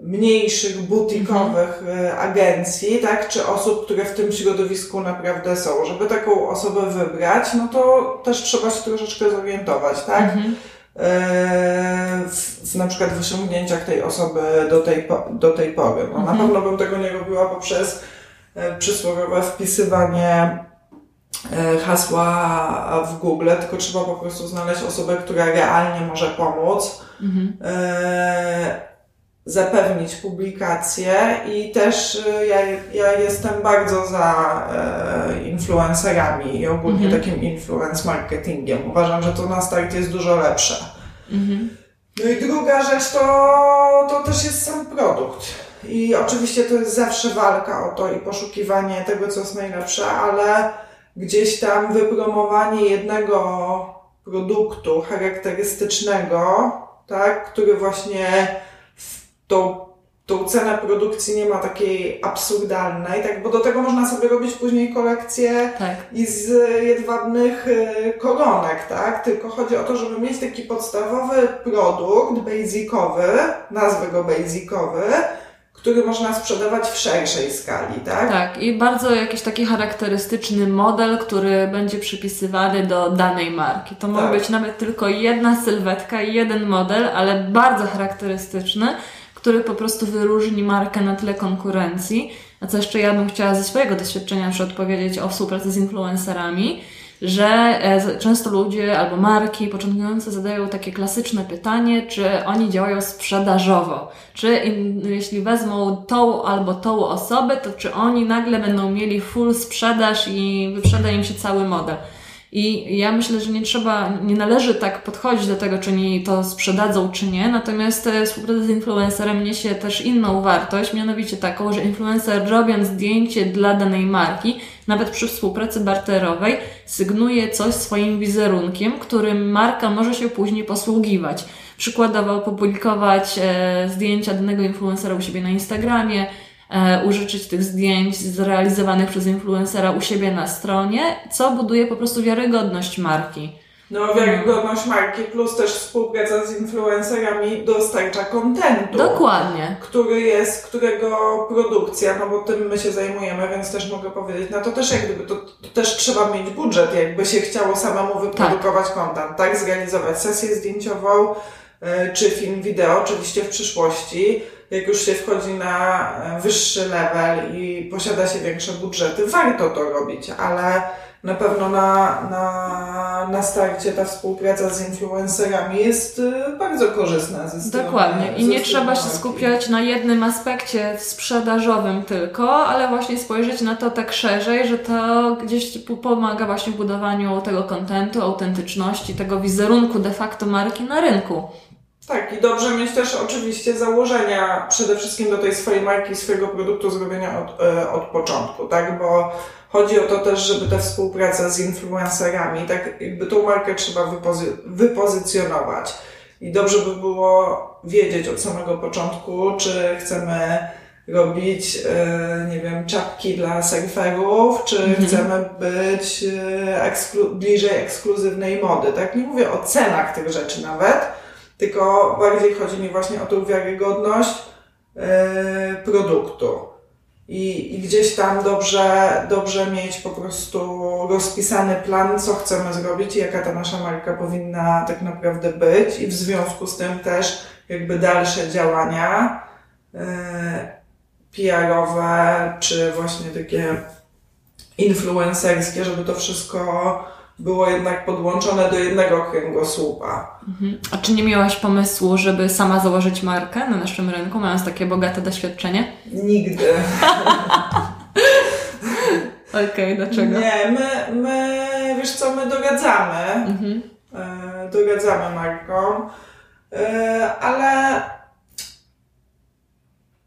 [SPEAKER 2] mniejszych, butikowych yy, agencji, tak? Czy osób, które w tym środowisku naprawdę są. Żeby taką osobę wybrać, no to też trzeba się troszeczkę zorientować, tak? Mhm. W, w, na przykład w osiągnięciach tej osoby do tej, do tej pory. No, mhm. Na pewno bym tego nie robiła poprzez E, przysłowiowe wpisywanie e, hasła w Google, tylko trzeba po prostu znaleźć osobę, która realnie może pomóc, mhm. E, zapewnić publikację i też ja, ja jestem bardzo za influencerami i ogólnie mhm. takim influence marketingiem. Uważam, że to na start jest dużo lepsze. Mhm. No i druga rzecz to, to też jest sam produkt. I oczywiście to jest zawsze walka o to i poszukiwanie tego, co jest najlepsze, ale gdzieś tam wypromowanie jednego produktu charakterystycznego, tak, który właśnie tą, tą cenę produkcji nie ma takiej absurdalnej, tak, bo do tego można sobie robić później kolekcję tak. i z jedwabnych y, koronek, tak, tylko chodzi o to, żeby mieć taki podstawowy produkt basicowy, nazwę go basicowy, który można sprzedawać w szerszej skali, tak?
[SPEAKER 1] Tak, i bardzo jakiś taki charakterystyczny model, który będzie przypisywany do danej marki. To może tak. być nawet tylko jedna sylwetka i jeden model, ale bardzo charakterystyczny, który po prostu wyróżni markę na tle konkurencji. A co jeszcze ja bym chciała ze swojego doświadczenia już odpowiedzieć o współpracy z influencerami że e, często ludzie albo marki początkujące zadają takie klasyczne pytanie, czy oni działają sprzedażowo. Czy in, jeśli wezmą tą albo tą osobę, to czy oni nagle będą mieli full sprzedaż i wyprzeda im się cały model. I ja myślę, że nie trzeba, nie należy tak podchodzić do tego, czy oni to sprzedadzą, czy nie. Natomiast e, współpraca z influencerem niesie też inną wartość, mianowicie taką, że influencer robiąc zdjęcie dla danej marki, nawet przy współpracy barterowej, sygnuje coś swoim wizerunkiem, którym marka może się później posługiwać. Przykładowo opublikować e, zdjęcia danego influencera u siebie na Instagramie, użyczyć tych zdjęć zrealizowanych przez influencera u siebie na stronie, co buduje po prostu wiarygodność marki.
[SPEAKER 2] No, wiarygodność marki plus też współpraca z influencerami dostarcza kontentu.
[SPEAKER 1] Dokładnie.
[SPEAKER 2] Który jest, którego produkcja, no bo tym my się zajmujemy, więc też mogę powiedzieć, no to też jak gdyby, to, to też trzeba mieć budżet, jakby się chciało samemu wyprodukować tak. kontent, tak? Zrealizować sesję zdjęciową, y, czy film wideo, oczywiście w przyszłości, jak już się wchodzi na e, wyższy level i posiada się większe budżety, warto to robić, ale na pewno na, na, na starcie ta współpraca z influencerami jest y, bardzo korzystna ze strony
[SPEAKER 1] Dokładnie. I nie trzeba się skupiać na jednym aspekcie sprzedażowym tylko, ale właśnie spojrzeć na to tak szerzej, że to gdzieś pomaga właśnie w budowaniu tego kontentu, autentyczności, tego wizerunku de facto marki na rynku.
[SPEAKER 2] Tak, i dobrze mieć też oczywiście założenia przede wszystkim do tej swojej marki, swojego produktu zrobienia od, e, od początku, tak? Bo chodzi o to też, żeby te współprace z influencerami, tak jakby tą markę trzeba wypozy- wypozycjonować. I dobrze by było wiedzieć od samego początku, czy chcemy robić, e, nie wiem, czapki dla surferów, czy
[SPEAKER 1] Mhm.
[SPEAKER 2] chcemy być e, eksklu- bliżej ekskluzywnej mody, tak? Nie mówię o cenach tych rzeczy nawet, tylko bardziej chodzi mi właśnie o tą wiarygodność e, produktu. I, I gdzieś tam dobrze, dobrze mieć po prostu rozpisany plan, co chcemy zrobić i jaka ta nasza marka powinna tak naprawdę być, i w związku z tym też jakby dalsze działania e, PR-owe, czy właśnie takie influencerskie, żeby to wszystko było jednak podłączone do jednego kręgosłupa.
[SPEAKER 1] Mhm. A czy nie miałaś pomysłu, żeby sama założyć markę na naszym rynku, mając takie bogate doświadczenie?
[SPEAKER 2] Nigdy.
[SPEAKER 1] Okej, dlaczego?
[SPEAKER 2] Nie, my, my, wiesz co, my dogadzamy,
[SPEAKER 1] Mhm.
[SPEAKER 2] e, dogadzamy marką, e, ale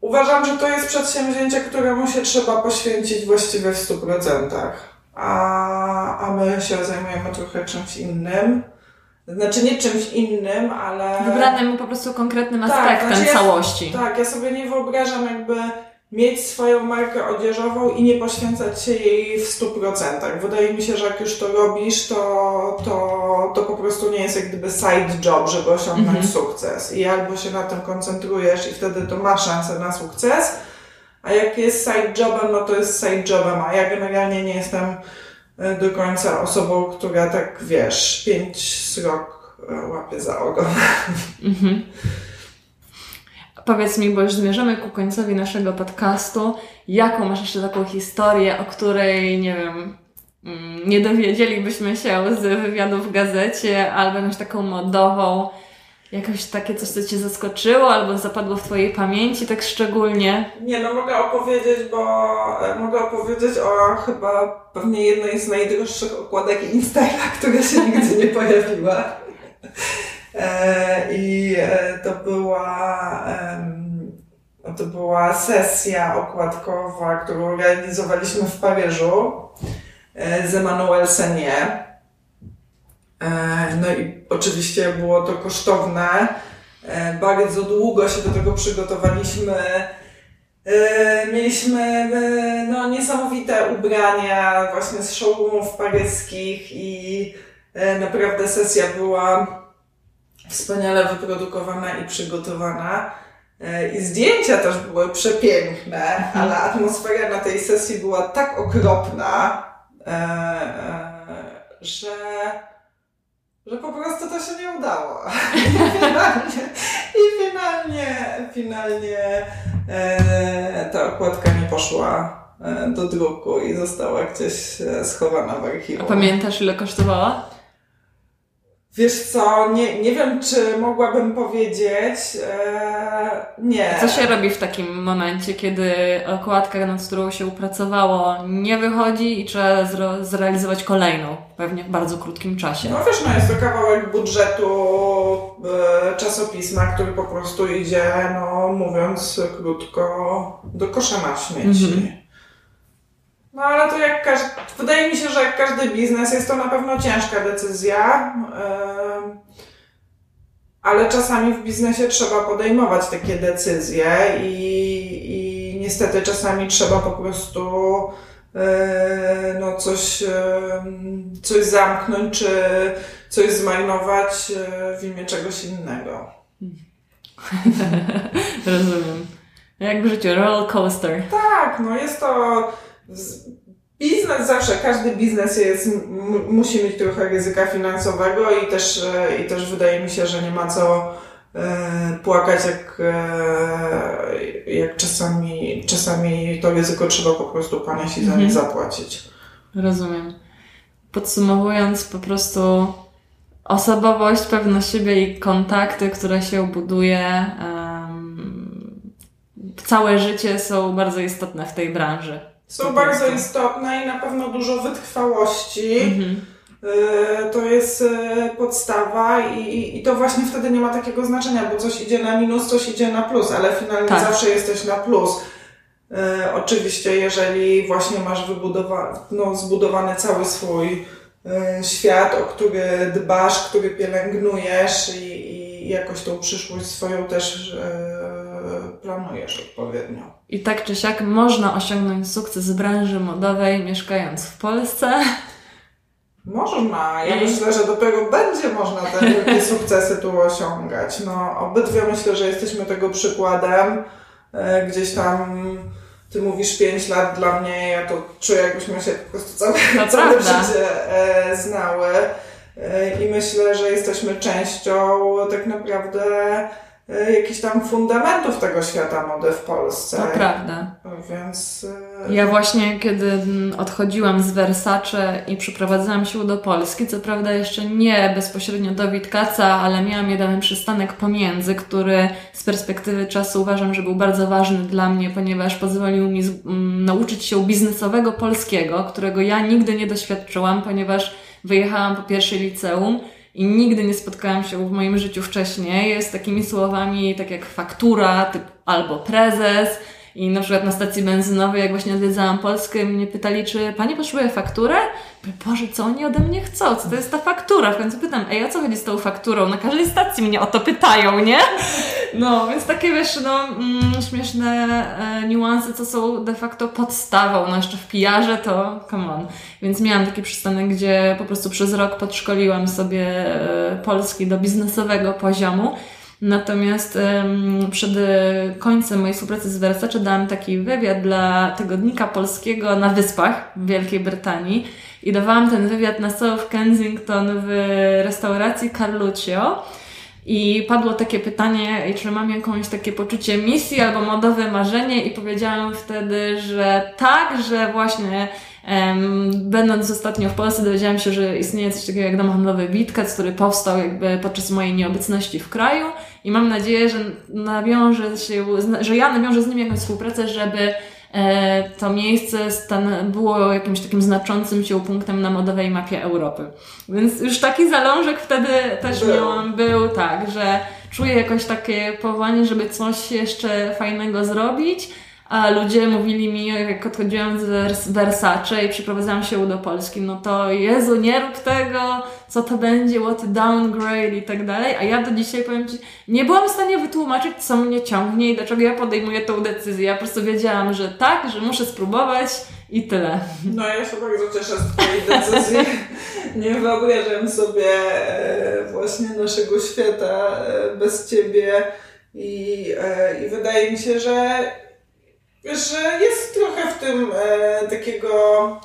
[SPEAKER 2] uważam, że to jest przedsięwzięcie, któremu się trzeba poświęcić właściwie w 100%. A, a my się zajmujemy trochę czymś innym. Znaczy nie czymś innym, ale...
[SPEAKER 1] Wybranym po prostu konkretnym
[SPEAKER 2] Tak,
[SPEAKER 1] aspektem
[SPEAKER 2] znaczy ja-
[SPEAKER 1] całości.
[SPEAKER 2] Tak, ja sobie nie wyobrażam jakby mieć swoją markę odzieżową i nie poświęcać się jej w 100%. Wydaje mi się, że jak już to robisz, to, to, to po prostu nie jest jak gdyby side job, żeby osiągnąć
[SPEAKER 1] Mhm.
[SPEAKER 2] sukces. I albo się na tym koncentrujesz i wtedy to ma szansę na sukces, a jak jest side jobem, no to jest side jobem, a ja generalnie nie jestem e, do końca osobą, która tak, wiesz, pięć srok e, łapie za ogon.
[SPEAKER 1] Mhm. Powiedz mi, bo już zmierzamy ku końcowi naszego podcastu, jaką masz jeszcze taką historię, o której, nie wiem, mm, nie dowiedzielibyśmy się z wywiadu w gazecie, albo jakąś taką modową, jakoś takie coś, co Cię zaskoczyło, albo zapadło w Twojej pamięci tak szczególnie.
[SPEAKER 2] Nie, no mogę opowiedzieć, bo e, mogę opowiedzieć o chyba pewnie jednej z najdroższych okładek Instagra, która się nigdy nie pojawiła. E, I e, to była, em, to była sesja okładkowa, którą realizowaliśmy w Paryżu z Emmanuel Senier. E, No i oczywiście było to kosztowne. E, Bardzo długo się do tego przygotowaliśmy. E, Mieliśmy no, niesamowite ubrania właśnie z showroomów paryskich i naprawdę sesja była wspaniale wyprodukowana i przygotowana. I zdjęcia też były przepiękne, ale atmosfera na tej sesji była tak okropna, że, że po prostu to się nie udało. I finalnie, i finalnie, e, ta okładka nie poszła e, do druku i została gdzieś e, schowana w
[SPEAKER 1] A
[SPEAKER 2] archiwum.
[SPEAKER 1] pamiętasz, ile kosztowała?
[SPEAKER 2] Wiesz co, nie, nie wiem, czy mogłabym powiedzieć. E, nie.
[SPEAKER 1] Co się robi w takim momencie, kiedy okładka, nad którą się upracowało, nie wychodzi i trzeba zro- zrealizować kolejną, pewnie w bardzo krótkim czasie?
[SPEAKER 2] No wiesz, no jest to kawałek budżetu e, czasopisma, który po prostu idzie, no mówiąc krótko, do kosza na śmieci.
[SPEAKER 1] Mhm.
[SPEAKER 2] No ale to jak każdy, wydaje mi się, że jak każdy biznes jest to na pewno ciężka decyzja, ale czasami w biznesie trzeba podejmować takie decyzje i, i niestety czasami trzeba po prostu e, no coś, coś zamknąć, czy coś zmarnować e, w imię czegoś innego.
[SPEAKER 1] Rozumiem. Jak w życiu, roller coaster.
[SPEAKER 2] Tak, no jest to biznes zawsze, każdy biznes jest, musi mieć trochę ryzyka finansowego i też, e, i też wydaje mi się, że nie ma co e, płakać, jak, e, jak czasami, czasami to ryzyko trzeba po prostu ponieść i za nie
[SPEAKER 1] Mhm.
[SPEAKER 2] zapłacić.
[SPEAKER 1] Rozumiem. Podsumowując, po prostu osobowość, pewność siebie i kontakty, które się buduje, em, całe życie są bardzo istotne w tej branży.
[SPEAKER 2] Są bardzo istotne i na pewno dużo wytrwałości.
[SPEAKER 1] Mhm.
[SPEAKER 2] e, to jest e, podstawa i, i to właśnie wtedy nie ma takiego znaczenia, bo coś idzie na minus, coś idzie na plus, ale finalnie
[SPEAKER 1] Tak.
[SPEAKER 2] zawsze jesteś na plus. E, oczywiście, jeżeli właśnie masz wybudowa- no, zbudowany cały swój świat, o który dbasz, który pielęgnujesz i, i jakoś tą przyszłość swoją też planujesz odpowiednio.
[SPEAKER 1] I tak czy siak można osiągnąć sukces w branży modowej mieszkając w Polsce.
[SPEAKER 2] Można. Ja
[SPEAKER 1] I-
[SPEAKER 2] myślę, że dopiero będzie można te wielkie sukcesy tu osiągać. No, obydwie myślę, że jesteśmy tego przykładem. E, Gdzieś tam ty mówisz 5 lat dla mnie, ja to czuję, jakbyśmy się po prostu całe, całe życie e, znały. E, I myślę, że jesteśmy częścią tak naprawdę jakichś tam fundamentów tego świata mody w Polsce.
[SPEAKER 1] To prawda.
[SPEAKER 2] Więc e,
[SPEAKER 1] Ja właśnie, kiedy mm, odchodziłam z Versace i przeprowadzałam się do Polski, co prawda jeszcze nie bezpośrednio do Witkaca, ale miałam jeden przystanek pomiędzy, który z perspektywy czasu uważam, że był bardzo ważny dla mnie, ponieważ pozwolił mi mm, nauczyć się biznesowego polskiego, którego ja nigdy nie doświadczyłam, ponieważ wyjechałam po pierwszej liceum i nigdy nie spotkałam się w moim życiu wcześniej z takimi słowami, tak jak faktura typ, albo prezes. I na przykład na stacji benzynowej, jak właśnie odwiedzałam Polskę, mnie pytali, czy pani potrzebuje fakturę? Boże, co oni ode mnie chcą? Co to jest ta faktura? W końcu pytam, ej, o co chodzi z tą fakturą? Na każdej stacji mnie o to pytają, nie? No, więc takie wiesz, no, mm, śmieszne e, niuanse, co są de facto podstawą, no jeszcze w pijarze to come on. Więc miałam taki przystanek, gdzie po prostu przez rok podszkoliłam sobie e, polski do biznesowego poziomu. Natomiast em, przed e, końcem mojej współpracy z Versace dałam taki wywiad dla tygodnika polskiego na Wyspach w Wielkiej Brytanii i dawałam ten wywiad na South Kensington w restauracji Carluccio. I padło takie pytanie, czy mam jakąś takie poczucie misji albo modowe marzenie i powiedziałam wtedy, że tak, że właśnie em, będąc ostatnio w Polsce dowiedziałam się, że istnieje coś takiego jak dom handlowy Witkac, który powstał jakby podczas mojej nieobecności w kraju i mam nadzieję, że nawiąże się, że ja nawiążę z nim jakąś współpracę, żeby e, to miejsce stan- było jakimś takim znaczącym się punktem na modowej mapie Europy. Więc już taki zalążek wtedy też
[SPEAKER 2] Był.
[SPEAKER 1] miałam, był tak, że czuję jakoś takie powołanie, żeby coś jeszcze fajnego zrobić. A ludzie mówili mi, jak odchodziłam z Vers- Versace i przyprowadzałam się do Polski, no to Jezu, nie rób tego, co to będzie, what downgrade i tak dalej. A ja do dzisiaj powiem Ci, nie byłam w stanie wytłumaczyć, co mnie ciągnie i dlaczego ja podejmuję tą decyzję. Ja po prostu wiedziałam, że tak, że muszę spróbować i tyle.
[SPEAKER 2] No ja się bardzo cieszę z Twojej decyzji. Nie wyobrażam sobie e, właśnie naszego świata e, bez Ciebie i, e, i wydaje mi się, że, że jest trochę w tym e, takiego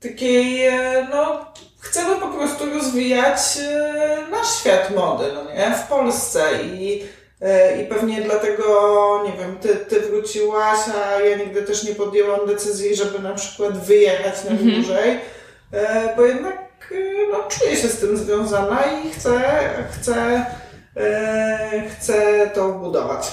[SPEAKER 2] takiej, e, no chcemy po prostu rozwijać e, nasz świat mody, no nie? W Polsce i E, I pewnie dlatego, nie wiem, ty, ty wróciłaś, a ja nigdy też nie podjęłam decyzji, żeby na przykład wyjechać na
[SPEAKER 1] Mhm.
[SPEAKER 2] dłużej, e, bo jednak e, no, czuję się z tym związana i chcę, chcę, chcę to budować.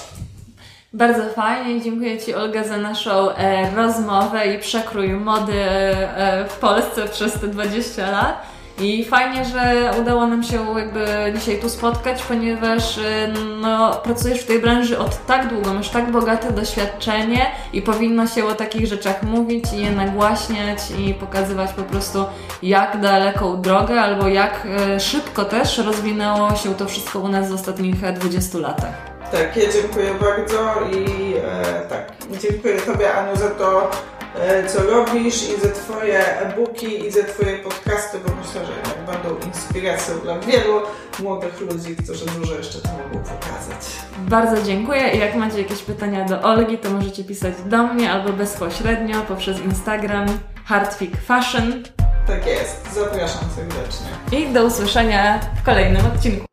[SPEAKER 1] Bardzo fajnie. Dziękuję Ci, Olga, za naszą e, rozmowę i przekrój mody e, w Polsce przez te 20 lat. I fajnie, że udało nam się jakby dzisiaj tu spotkać, ponieważ e, no, pracujesz w tej branży od tak długo, masz tak bogate doświadczenie i powinno się o takich rzeczach mówić i je nagłaśniać i pokazywać po prostu jak daleką drogę albo jak e, szybko też rozwinęło się to wszystko u nas w ostatnich e, 20 latach.
[SPEAKER 2] Tak, ja dziękuję bardzo i e, tak, dziękuję Tobie Aniu za to, e, co robisz i za Twoje e-booki i za Twoje podcasty, bo myślę, że jednak będą inspiracją dla wielu młodych ludzi, którzy dużo jeszcze tu mogą pokazać.
[SPEAKER 1] Bardzo dziękuję i jak macie jakieś pytania do Olgi, to możecie pisać do mnie albo bezpośrednio poprzez Instagram Hardfig Fashion
[SPEAKER 2] Tak jest, zapraszam serdecznie.
[SPEAKER 1] i do usłyszenia w kolejnym odcinku.